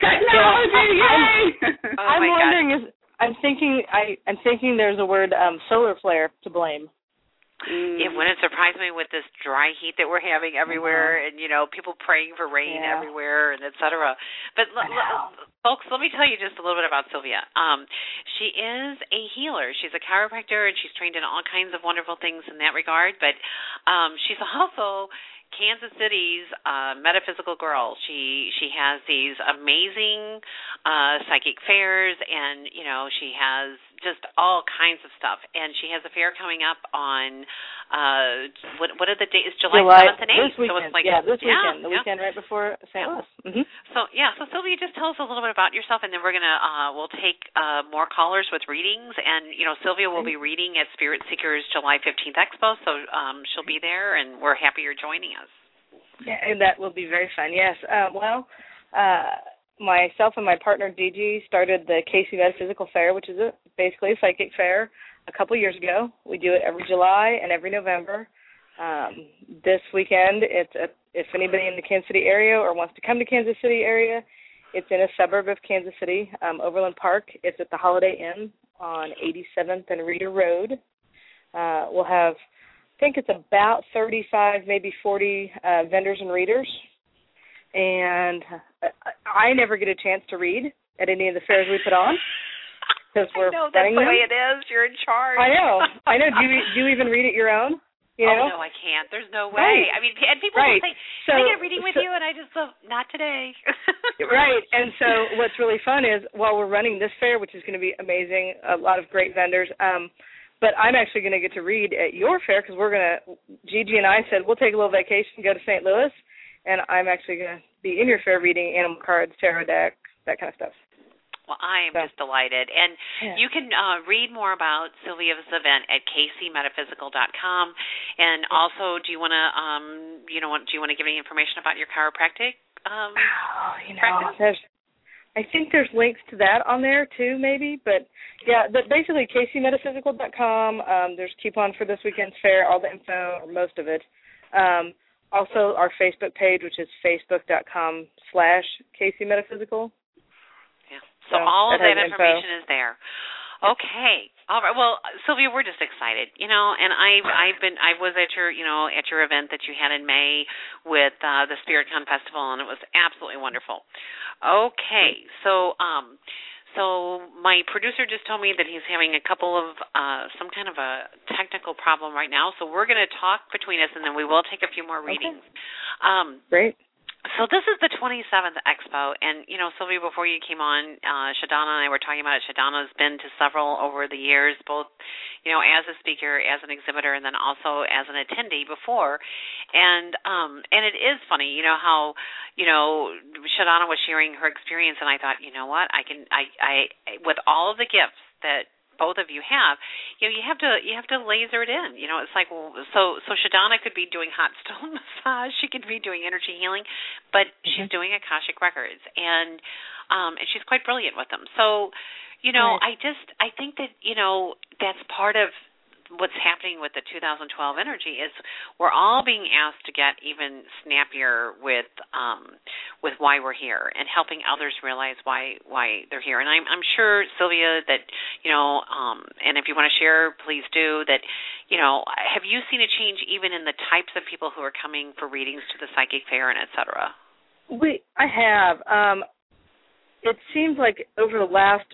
Technology, yay! Oh, I'm my God. wondering if I'm thinking I I'm thinking there's a word um solar flare to blame. Mm. It wouldn't surprise me with this dry heat that we're having everywhere, and you know people praying for rain Yeah. everywhere, and et cetera. But l- l- folks, let me tell you just a little bit about Sylvia. Um, she is a healer. She's a chiropractor, and she's trained in all kinds of wonderful things in that regard. But um, she's also Kansas City's uh, metaphysical girl. She she has these amazing uh, psychic fairs, and you know she has just all kinds of stuff. And she has a fair coming up on uh, what what are the dates? July seventh and eighth. So it's like yeah, this yeah, weekend. The yeah. weekend right before St. Yeah. Louis. hmm So yeah, so Sylvia, just tell us a little bit about yourself, and then we're gonna uh, we'll take uh, more callers with readings, and you know Sylvia will be reading at Spirit Seekers July fifteenth Expo, so um, she'll be there, and we're happy you're joining us. Yeah, and that will be very fun. Yes. Uh, well, uh, myself and my partner DG started the KC Metaphysical Fair, which is a, basically a psychic fair, a couple years ago. We do it every July and every November. Um, this weekend, it's a, if anybody in the Kansas City area or wants to come to Kansas City area, it's in a suburb of Kansas City, um, Overland Park. It's at the Holiday Inn on 87th and Reeder Road. Uh, we'll have I think it's about 35, maybe 40 uh, vendors and readers. And I, never get a chance to read at any of the fairs we put on because we're I know that's the them. way it is. You're in charge. I know. I know. Do you do you even read it your own? You know? Oh no, I can't. There's no way. Right. I mean, and people Right. will say, So, I get a reading with so- you?" And I just go, "Not today." right. And so what's really fun is while we're running this fair, which is going to be amazing, a lot of great vendors. Um, but I'm actually going to get to read at your fair because we're going to. Gigi and I said we'll take a little vacation, go to St. Louis, and I'm actually going to be in your fair reading animal cards, tarot deck, that kind of stuff. Well, I am So- just delighted. And Yeah. you can uh, read more about Sylvia's event at kcmetaphysical.com. And also, do you want to, um, you know, do you want to give any information about your chiropractic? Um, Oh, you know, practice? I think there's links to that on there too, maybe. But yeah, but basically kcmetaphysical.com. Um, there's coupon for this weekend's fair, all the info, or most of it. Um, also, our Facebook page, which is facebook.com slash kcmetaphysical. yeah. So So all of that that info. information is there. Okay. All right. Well, Sylvia, we're just excited, you know. And I, I've been, I was at your, you know, at your event that you had in May with uh, the Spirit Con Festival, and it was absolutely wonderful. Okay. So, um, so my producer just told me that he's having a couple of uh, some kind of a technical problem right now. So we're going to talk between us, and then we will take a few more readings. Um, Great. So this is the 27th Expo, and you know, Sylvia, before you came on, uh, ShaDonna and I were talking about it. ShaDonna's been to several over the years, both you know, as a speaker, as an exhibitor, and then also as an attendee before. And um, and it is funny, you know, how you know ShaDonna was sharing her experience, and I thought, you know what, I can, I, I, with all of the gifts that both of you have, you know, you have to you have to laser it in. You know, it's like well, so so ShaDonna could be doing hot stone massage, she could be doing energy healing, but she's doing Akashic records and um and she's quite brilliant with them. So, you know, I just I think that, you know, that's part of what's happening with the 2012 energy is we're all being asked to get even snappier with um with why we're here and helping others realize why why they're here and i'm i'm sure sylvia that you know um and if you want to share please do that you know have you seen a change even in the types of people who are coming for readings to the psychic fair and et cetera We I have. Um it seems like over the last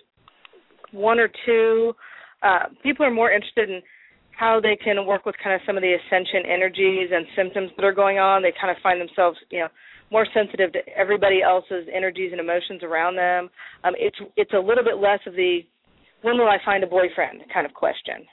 one or two, uh people are more interested in how they can work with kind of some of the ascension energies and symptoms that are going on. They kind of find themselves, you know, more sensitive to everybody else's energies and emotions around them. Um, it's it's a little bit less of the when will I find a boyfriend kind of question.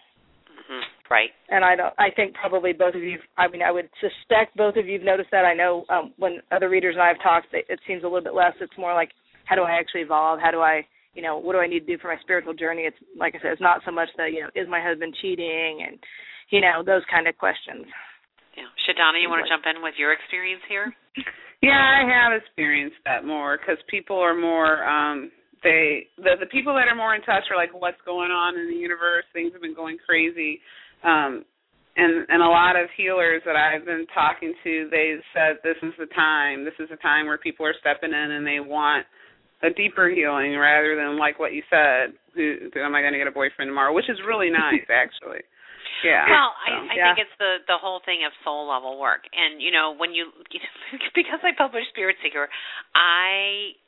Mm-hmm. Right. And I don't. I think probably both of you. I mean, I would suspect both of you've noticed that. I know um, when other readers and I have talked, it, it seems a little bit less. It's more like, how do I actually evolve? How do I, you know, what do I need to do for my spiritual journey? It's like I said, it's not so much that you know, is my husband cheating, and you know, those kind of questions. Yeah, ShaDonna, you want to jump in with your experience here? Yeah, I have experienced that more because people are more um they the the people that are more in touch are like what's going on in the universe things have been going crazy um and and a lot of healers that I've been talking to they said this is the time this is the time where people are stepping in and they want a deeper healing rather than like what you said who, who am I going to get a boyfriend tomorrow which is really nice actually yeah. Well, I, so, I yeah. think it's the the whole thing of soul level work, and you know when you because I publish Spirit Seeker, I get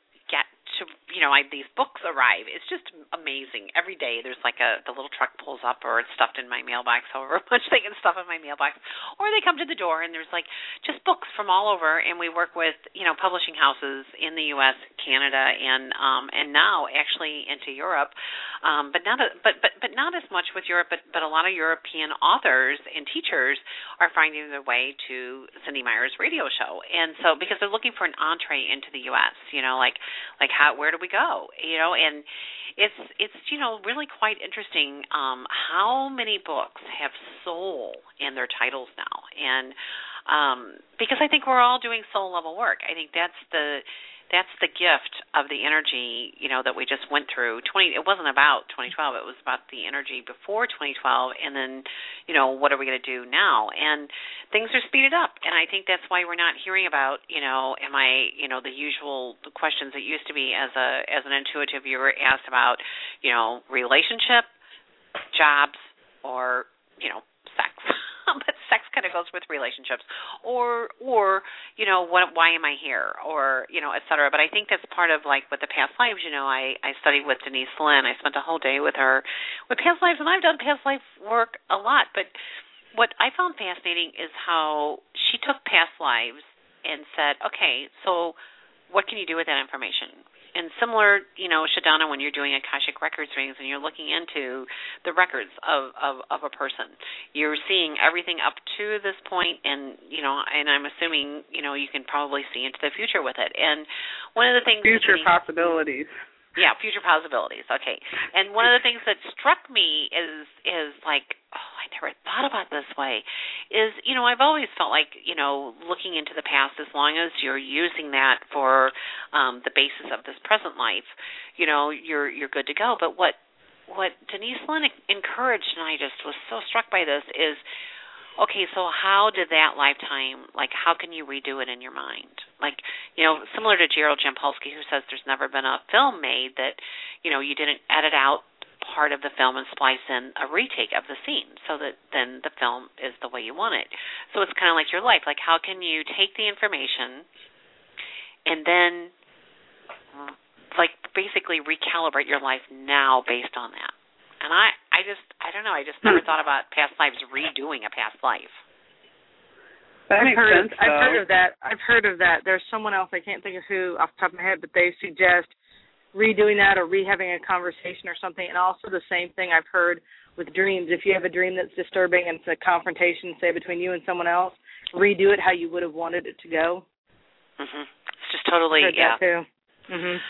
to you know I these books arrive. It's just amazing. Every day there's like a the little truck pulls up or it's stuffed in my mailbox. However much they can stuff in my mailbox, or they come to the door and there's like just books from all over. And we work with you know publishing houses in the U.S., Canada, and um and now actually into Europe. Um, but not a, but but but not as much with Europe. But but a lot of European authors and teachers are finding their way to Cynde Meyer's radio show, and so because they're looking for an entree into the U.S. You know, like like how where do we go? You know, and it's it's you know really quite interesting um, how many books have soul in their titles now, and um, because I think we're all doing soul level work. I think that's the that's the gift of the energy you know that we just went through. 20 it wasn't about 2012 it was about the energy before 2012 and then you know what are we going to do now? And things are speeded up and i think that's why we're not hearing about you know am i you know the usual questions that used to be as a as an intuitive. You were asked about you know relationship jobs or you know sex but sex kind of goes with relationships. Or or you know what why am i here? Or you know et cetera. But i think that's part of like with the past lives you know i i studied with denise linn i spent a whole day with her with past lives and i've done past life work a lot. But what i found fascinating is how she took past lives and said okay so what can you do with that information and similar, you know, ShaDonna, when you're doing Akashic Records readings and you're looking into the records of, of, of a person, you're seeing everything up to this point, and you know, and I'm assuming, you know, you can probably see into the future with it. And one of the things future possibilities. Yeah, future possibilities. Okay. And one of the things that struck me is is like, oh, I never thought about this way. Is you know I've always felt like you know looking into the past as long as you're using that for um, the basis of this present life, you know you're you're good to go. But what what Denise Linn encouraged, and I just was so struck by this, is okay, so how did that lifetime, like, how can you redo it in your mind? Like, you know, similar to Gerald Jampolsky, who says there's never been a film made that, you know, you didn't edit out part of the film and splice in a retake of the scene so that then the film is the way you want it. So it's kind of like your life. Like, how can you take the information and then, like, basically recalibrate your life now based on that? And I, I just, I don't know. I just never thought about past lives redoing a past life. That I've makes heard, sense. I've heard of that. I've heard of that. There's someone else I can't think of who off the top of my head, but they suggest redoing that or re-having a conversation or something. And also the same thing I've heard with dreams. If you have a dream that's disturbing and it's a confrontation, say between you and someone else, redo it how you would have wanted it to go. Mhm. It's just totally heard yeah. that too. Mhm.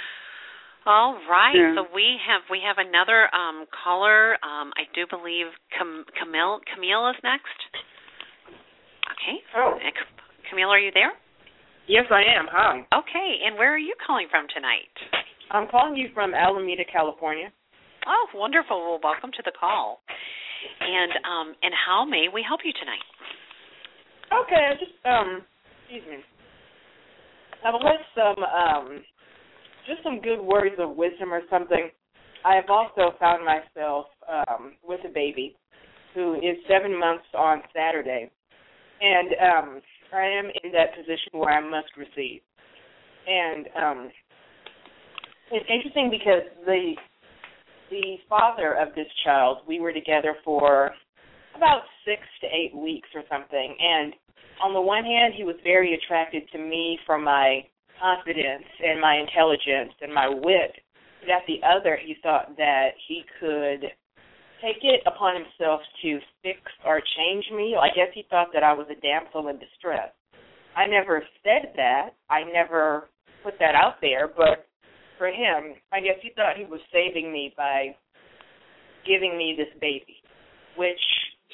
All right. Yeah. So we have we have another um caller. Um I do believe Cam- Camille Camille is next. Okay. Oh. Uh, Camille, are you there? Yes, I am. Hi. Okay. And where are you calling from tonight? I'm calling you from Alameda, California. Oh, wonderful. Well, welcome to the call. And um and how may we help you tonight? Okay, I just um, excuse me. I've heard some um, just some good words of wisdom or something. I have also found myself um with a baby who is seven months on Saturday, and um, I am in that position where I must receive. And um, it's interesting because the the father of this child, we were together for about six to eight weeks or something. And on the one hand, he was very attracted to me for my confidence and my intelligence and my wit. But at the other, he thought that he could take it upon himself to fix or change me. I guess he thought that I was a damsel in distress. I never said that. I never put that out there, but for him, I guess he thought he was saving me by giving me this baby, which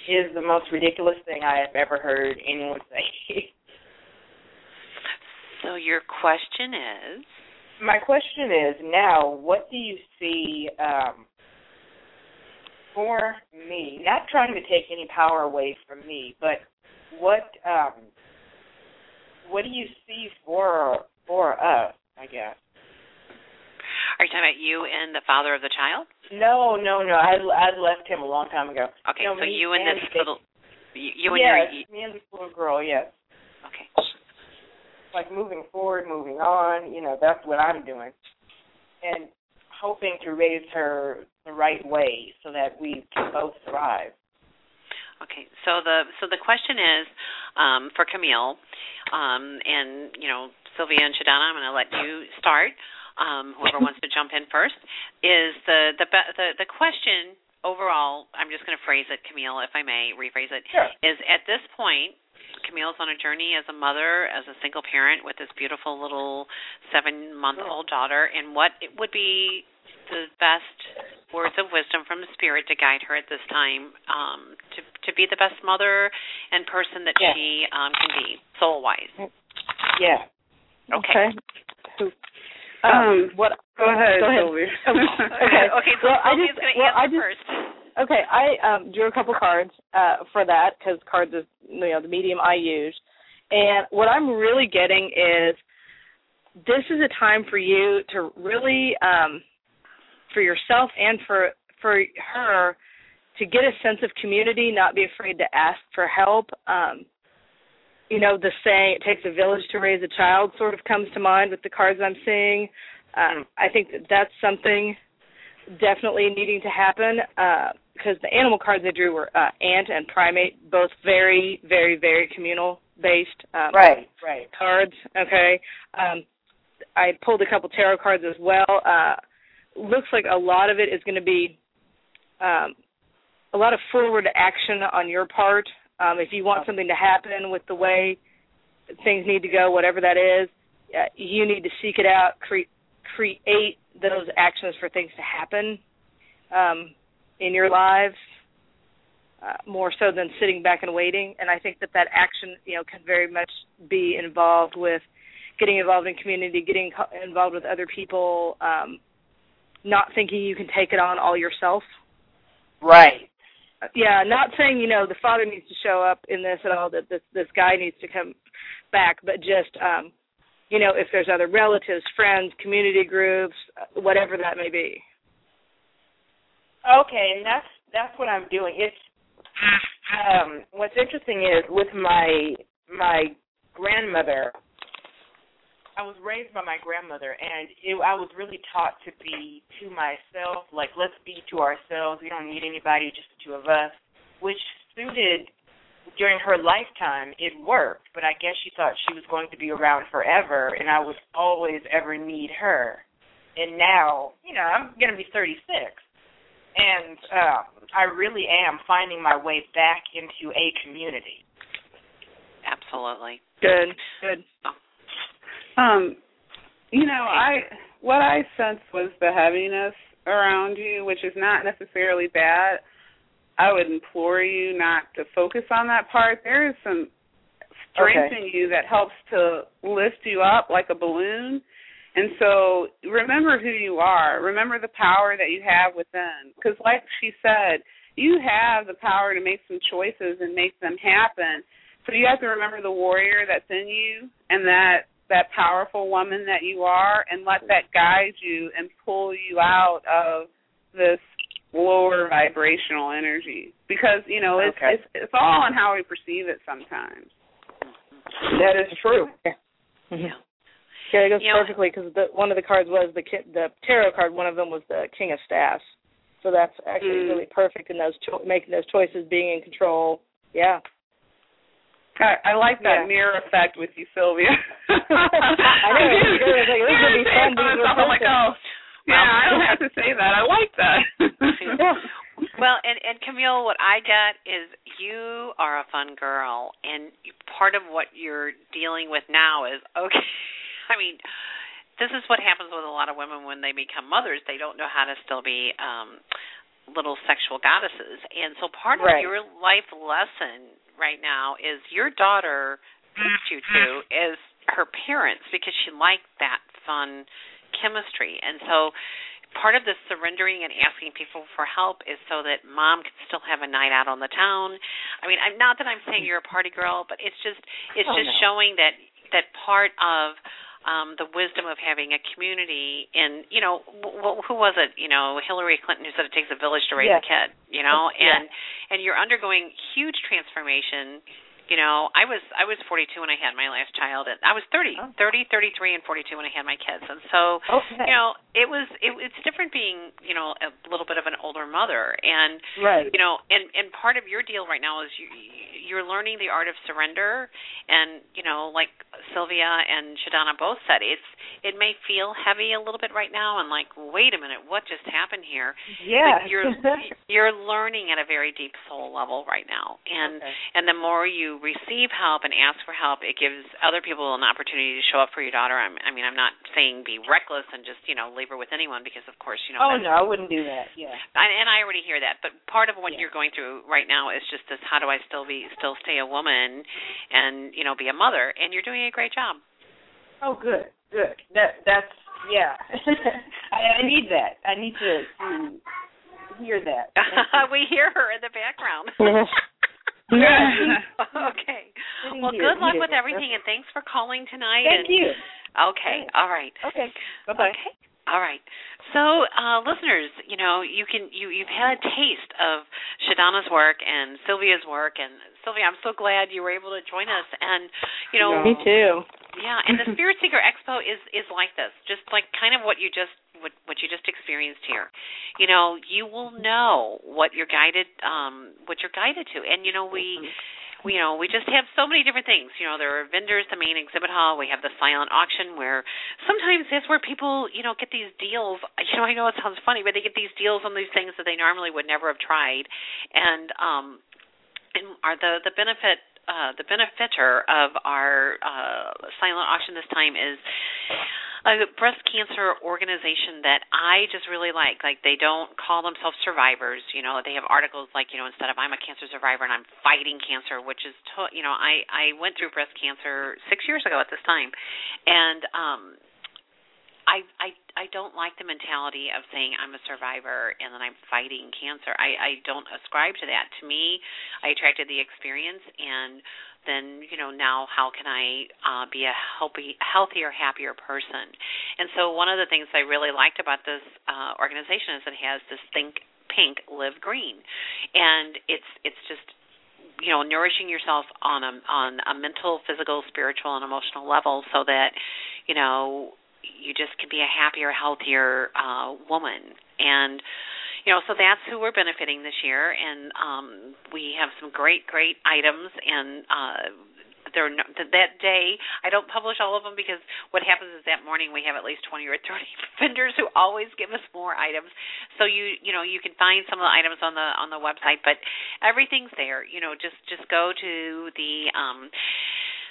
is the most ridiculous thing I have ever heard anyone say. So your question is my question is now what do you see um for me not trying to take any power away from me but what um what do you see for for us i guess are you talking about you and the father of the child no, no, no. I I left him a long time ago. Okay, no, so you and this little, you, you and yes, your, me and this little girl, yes. Okay. Like moving forward, moving on. You know, that's what I'm doing, and hoping to raise her the right way so that we can both thrive. Okay, so the so the question is um, for Camille, um, and you know Sylvia and ShaDonna. I'm going to let you start um, whoever wants to jump in first, is the the the, the question overall. I'm just going to phrase it, Camille, if I may rephrase it. Sure. Is at this point, Camille's on a journey as a mother, as a single parent with this beautiful little seven month old daughter, and what it would be the best words of wisdom from the spirit to guide her at this time um, to to be the best mother and person that yeah. she um, can be, soul wise. Yeah. Okay. okay. Um, um, what? Go ahead, go ahead. Sylvia. okay. okay. So well, I just, going to well, answer just, first. Okay, I um, drew a couple cards uh, for that because cards is you know the medium I use, and what I'm really getting is this is a time for you to really, um, for yourself and for for her, to get a sense of community, not be afraid to ask for help. Um, you know, the saying "it takes a village to raise a child" sort of comes to mind with the cards I'm seeing. Um, I think that that's something definitely needing to happen because uh, the animal cards I drew were uh, ant and primate, both very, very, very communal based. Um, right, right. Cards. Okay. Um, I pulled a couple tarot cards as well. Uh, looks like a lot of it is going to be um, a lot of forward action on your part um, if you want something to happen with the way things need to go, whatever that is, uh, you need to seek it out, cre- create those actions for things to happen um, in your lives. Uh, more so than sitting back and waiting, and I think that that action, you know, can very much be involved with getting involved in community, getting co- involved with other people, um, not thinking you can take it on all yourself. Right yeah, not saying you know the father needs to show up in this at all. That this this guy needs to come back, but just um, you know if there's other relatives, friends, community groups, whatever that may be. Okay, and that's that's what I'm doing. It's um, what's interesting is with my my grandmother. I was raised by my grandmother, and it, I was really taught to be to myself. Like, let's be to ourselves. We don't need anybody, just the two of us. Which suited during her lifetime. It worked, but I guess she thought she was going to be around forever, and I would always ever need her. And now, you know, I'm going to be 36, and um, I really am finding my way back into a community. Absolutely. Good. Good. Um, you know, I what I sensed was the heaviness around you, which is not necessarily bad. I would implore you not to focus on that part. There is some strength okay. in you that helps to lift you up like a balloon. And so remember who you are. Remember the power that you have within. Because, like she said, you have the power to make some choices and make them happen. So you have to remember the warrior that's in you and that that powerful woman that you are and let that guide you and pull you out of this lower vibrational energy because you know it's okay. it's it's all on how we perceive it sometimes that is true yeah yeah, yeah it goes you perfectly because the one of the cards was the the tarot card one of them was the king of staffs So that's actually Mm. really perfect in those cho- making those choices, being in control. Yeah. I, I like that Yeah. mirror effect with you, Sylvia. I know, do. it's good. It's like, this is gonna be Say fun it for being myself. with I'm like, person. oh, yeah, I don't have to say that. I like that. Well, and and Camille, what I get is you are a fun girl, and part of what you're dealing with now is okay. I mean, this is what happens with a lot of women when they become mothers. They don't know how to still be um little sexual goddesses, and so part of Right. your life lesson right now is your daughter picked you to is her parents because she liked that fun chemistry, and so part of the surrendering and asking people for help is so that mom can still have a night out on the town. I mean, I'm not that I'm saying you're a party girl, but it's just it's Oh, just no. showing that that part of um the wisdom of having a community and you know wh- who was it you know Hillary Clinton who said it takes a village to raise Yes. a kid you know and and you're undergoing huge transformation you know i was i was 42 when i had my last child and i was 30 Oh. 30 33 and 42 when i had my kids and so Okay. you know it was it, it's different being you know a little bit of an older mother and right. you know and and part of your deal right now is you you're learning the art of surrender and you know like sylvia and ShaDonna both said it's it may feel heavy a little bit right now and like wait a minute what just happened here yeah. you're you're learning at a very deep soul level right now and Okay. and the more you receive help and ask for help it gives other people an opportunity to show up for your daughter I'm, i mean i'm not saying be reckless and just you know leave her with anyone because of course you know oh that's no, I wouldn't do that. Yeah. I, and I already hear that, but part of what Yeah. you're going through right now is just this: how do I still be, still stay a woman, and you know, be a mother? And you're doing a great job. Oh, good, good. That that's yeah. I, I need that. I need to, to hear that. we hear her in the background. okay. Sitting Well, here, good luck here. with everything, and thanks for calling tonight. Thank and, you. Okay. All right. Okay. Bye bye. Okay. All right. So, uh, listeners, you know, you can you you've had a taste of ShaDonna's work and Sylvia's work, and Sylvia, I'm so glad you were able to join us. And you know, Me too. yeah, and the Spirit Seeker Expo is is like this, just like kind of what you just what what you just experienced here. You know, you will know what you're guided um what you're guided to. And you know, we we, you know, we just have so many different things. You know, there are vendors, the main exhibit hall. We have the silent auction where sometimes that's where people, you know, get these deals. You know, I know it sounds funny, but they get these deals on these things that they normally would never have tried. And um and are the the benefit uh, the benefitor of our uh, silent auction this time is a breast cancer organization that I just really like. Like they don't call themselves survivors. You know, they have articles like you know instead of I'm a cancer survivor and I'm fighting cancer, which is to, you know I I went through breast cancer six years ago at this time, and um I I I don't like the mentality of saying I'm a survivor and then I'm fighting cancer. I I don't ascribe to that. To me, I attracted the experience and then you know now how can I uh, be a healthy, healthier, happier person? And so one of the things I really liked about this uh, organization is it has this think pink, live green, and it's it's just you know nourishing yourself on a on a mental, physical, spiritual, and emotional level so that you know you just can be a happier, healthier uh, woman and you know so that's who we're benefiting this year and um we have some great great items and uh they're no, that day I don't publish all of them because what happens is that morning we have at least 20 or 30 vendors who always give us more items. So you you know you can find some of the items on the on the website but everything's there. You know just just go to the um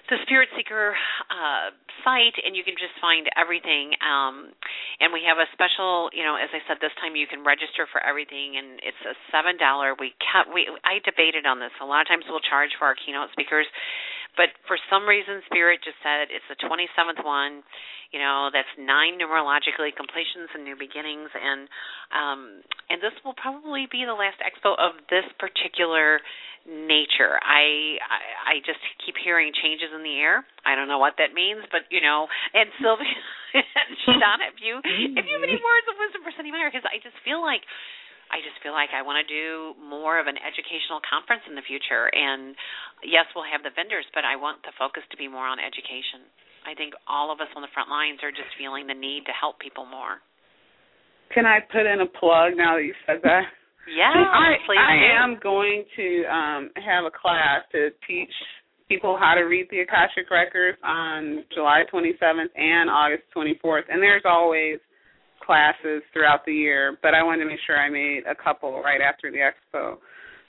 the Spirit Seeker uh, site, and you can just find everything. Um, and we have a special, you know, as I said, this time you can register for everything, and it's a seven dollar. We kept, we I debated on this. A lot of times we'll charge for our keynote speakers, but for some reason, Spirit just said it's the twenty seventh one. You know, that's nine numerologically completions and new beginnings, and um, and this will probably be the last expo of this particular nature. I, I I just keep hearing changes in the air. I don't know what that means, but you know. And Sylvia, ShaDonna, if you if you have any words of wisdom for Cynde Meyer, because I just feel like I just feel like I want to do more of an educational conference in the future. And yes, we'll have the vendors, but I want the focus to be more on education. I think all of us on the front lines are just feeling the need to help people more. Can I put in a plug now that you said that? Yeah, I, please I do. am going to um have a class to teach people how to read the Akashic Records on July 27th and August 24th. And there's always classes throughout the year, but I wanted to make sure I made a couple right after the expo.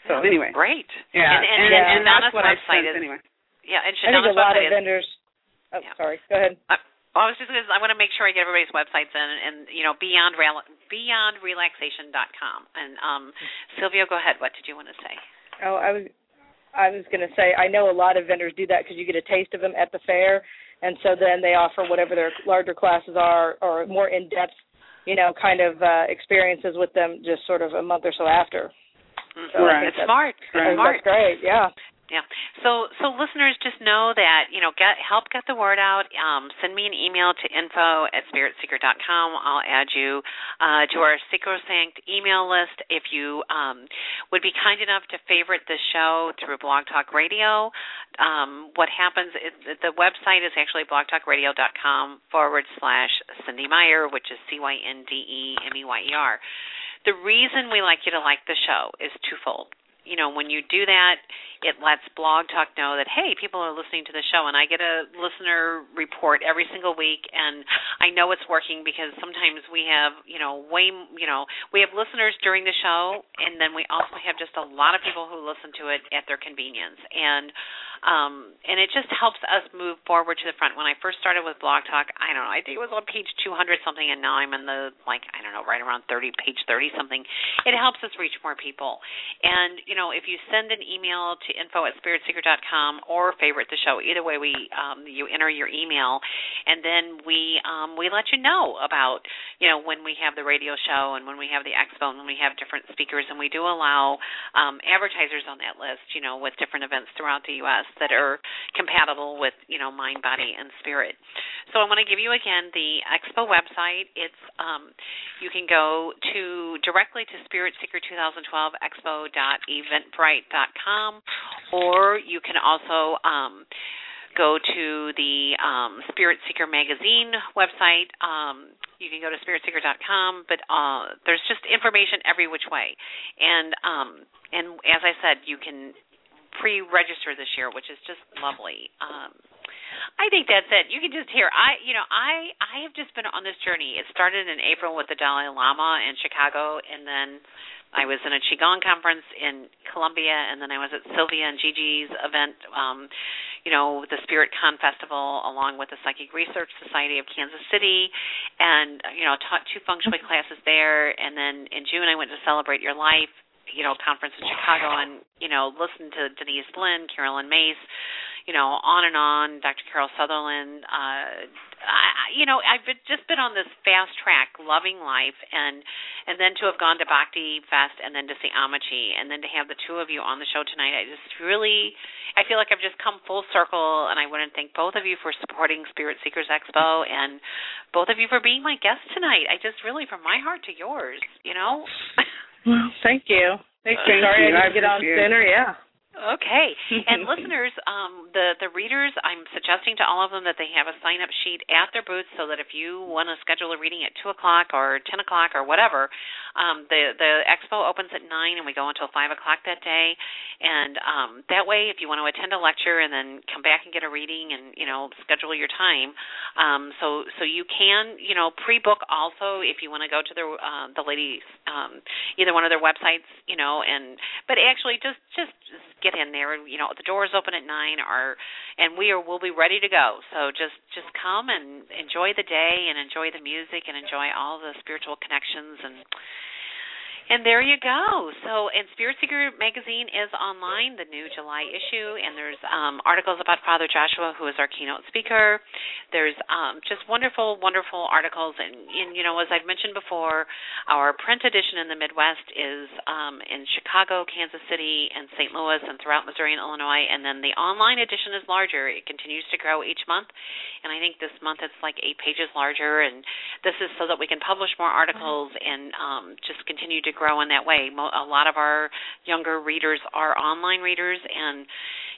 So anyway, great. yeah, and, and, and, and, and that's what I website sent is anyway. yeah, and I think a lot of is vendors. Oh, Yeah. sorry. Go ahead. Well, I was just going to. I want to make sure I get everybody's websites in, and you know, beyond beyondrelaxation.com. And um, Sylvia, go ahead. What did you want to say? Oh, I was I was going to say I know a lot of vendors do that because you get a taste of them at the fair, and so then they offer whatever their larger classes are or more in depth, you know, kind of uh, experiences with them just sort of a month or so after. So Right. It's that's- smart. Right. It's smart. That's great. Yeah. Yeah. So so listeners just know that, you know, get help get the word out. Um, send me an email to info at spiritseeker.com. I'll add you uh, to our Sacrosanct email list. If you um, would be kind enough to favorite the show through Blog Talk Radio, um, what happens is the website is actually blogtalkradio.com forward slash Cynde Meyer, which is C Y N D E M E Y E R. The reason we like you to like the show is twofold you know, when you do that, it lets Blog Talk know that hey, people are listening to the show, and I get a listener report every single week, and I know it's working because sometimes we have, you know, way, you know, we have listeners during the show, and then we also have just a lot of people who listen to it at their convenience, and um, and it just helps us move forward to the front. When I first started with Blog Talk, I don't know, I think it was on page 200 something, and now I'm in the like I don't know, right around 30, page 30 something. It helps us reach more people, and you know, if you send an email to info at spiritseeker.com or favorite the show, either way, we um, you enter your email, and then we um, we let you know about you know when we have the radio show and when we have the expo and when we have different speakers, and we do allow um, advertisers on that list, you know, with different events throughout the U.S. that are compatible with you know mind, body, and spirit. So I want to give you again the expo website. It's um, you can go to directly to Spirit Seeker 2012 expo.eventbrite.com, or you can also um, go to the um, Spirit Seeker magazine website. Um, you can go to spiritseeker.com, but uh, there's just information every which way. And um, and as I said, you can pre-register this year, which is just lovely. Um, I think that's it. You can just hear. I, you know, I I have just been on this journey. It started in April with the Dalai Lama in Chicago, and then I was in a qigong conference in Columbia, and then I was at Sylvia and Gigi's event. Um, you know, the Spirit Con Festival, along with the Psychic Research Society of Kansas City, and you know, taught two feng shui classes there. And then in June, I went to Celebrate Your Life, you know, conference in Chicago, and you know, listened to Denise Linn, Carolyn Myss, you know, on and on, Dr. Carol Sutherland. Uh, I, you know, I've been, just been on this fast track, loving life, and and then to have gone to Bhakti Fest, and then to see Ammachi, and then to have the two of you on the show tonight. I just really, I feel like I've just come full circle, and I want to thank both of you for supporting Spirit Seekers Expo, and both of you for being my guests tonight. I just really, from my heart to yours, you know. Well, thank you. Thank Sorry you. I I didn't get on appreciate sooner. Yeah. Okay. And listeners, um, the the readers, I'm suggesting to all of them that they have a sign up sheet at their booth so that if you want to schedule a reading at two o'clock or ten o'clock or whatever, um, the the expo opens at nine and we go until five o'clock that day. And um, that way, if you want to attend a lecture and then come back and get a reading and you know schedule your time, um, so so you can you know pre book also if you want to go to the uh, the ladies um, either one of their websites you know and but actually just just get in there. And you know the doors open at nine or and we are we'll be ready to go. So just just come and enjoy the day and enjoy the music and enjoy all the spiritual connections and and there you go. So, and Spirit Seeker magazine is online, the new July issue, and there's um, articles about Father Joshua, who is our keynote speaker. There's um, just wonderful, wonderful articles, and, and you know, as I've mentioned before, our print edition in the Midwest is um, in Chicago, Kansas City, and St. Louis, and throughout Missouri and Illinois. And then the online edition is larger; it continues to grow each month, and I think this month it's like eight pages larger. And this is so that we can publish more articles and um, just continue to to grow in that way. A lot of our younger readers are online readers, and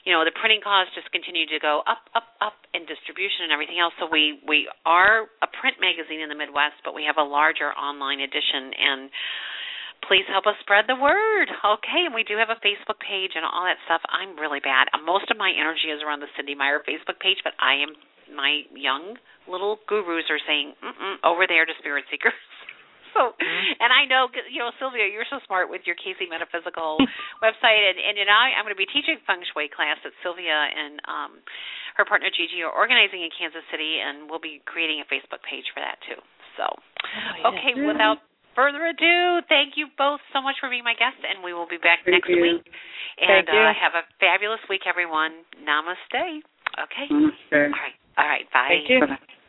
you know the printing costs just continue to go up, up, up in distribution and everything else. So we we are a print magazine in the Midwest, but we have a larger online edition and please help us spread the word. Okay, and we do have a Facebook page and all that stuff. I'm really bad. Most of my energy is around the Cynde Meyer Facebook page, but I am my young little gurus are saying Mm-mm, over there to Spirit Seekers. So, mm-hmm. and I know you know Sylvia, you're so smart with your KC Metaphysical website, and and you know I, I'm going to be teaching feng shui class that Sylvia and um her partner Gigi are organizing in Kansas City, and we'll be creating a Facebook page for that too. So, oh, okay, without further ado, thank you both so much for being my guest, and we will be back thank next you. week. And uh, have a fabulous week, everyone. Namaste. Okay. Namaste. All right. All right. Bye. Thank you. Bye-bye.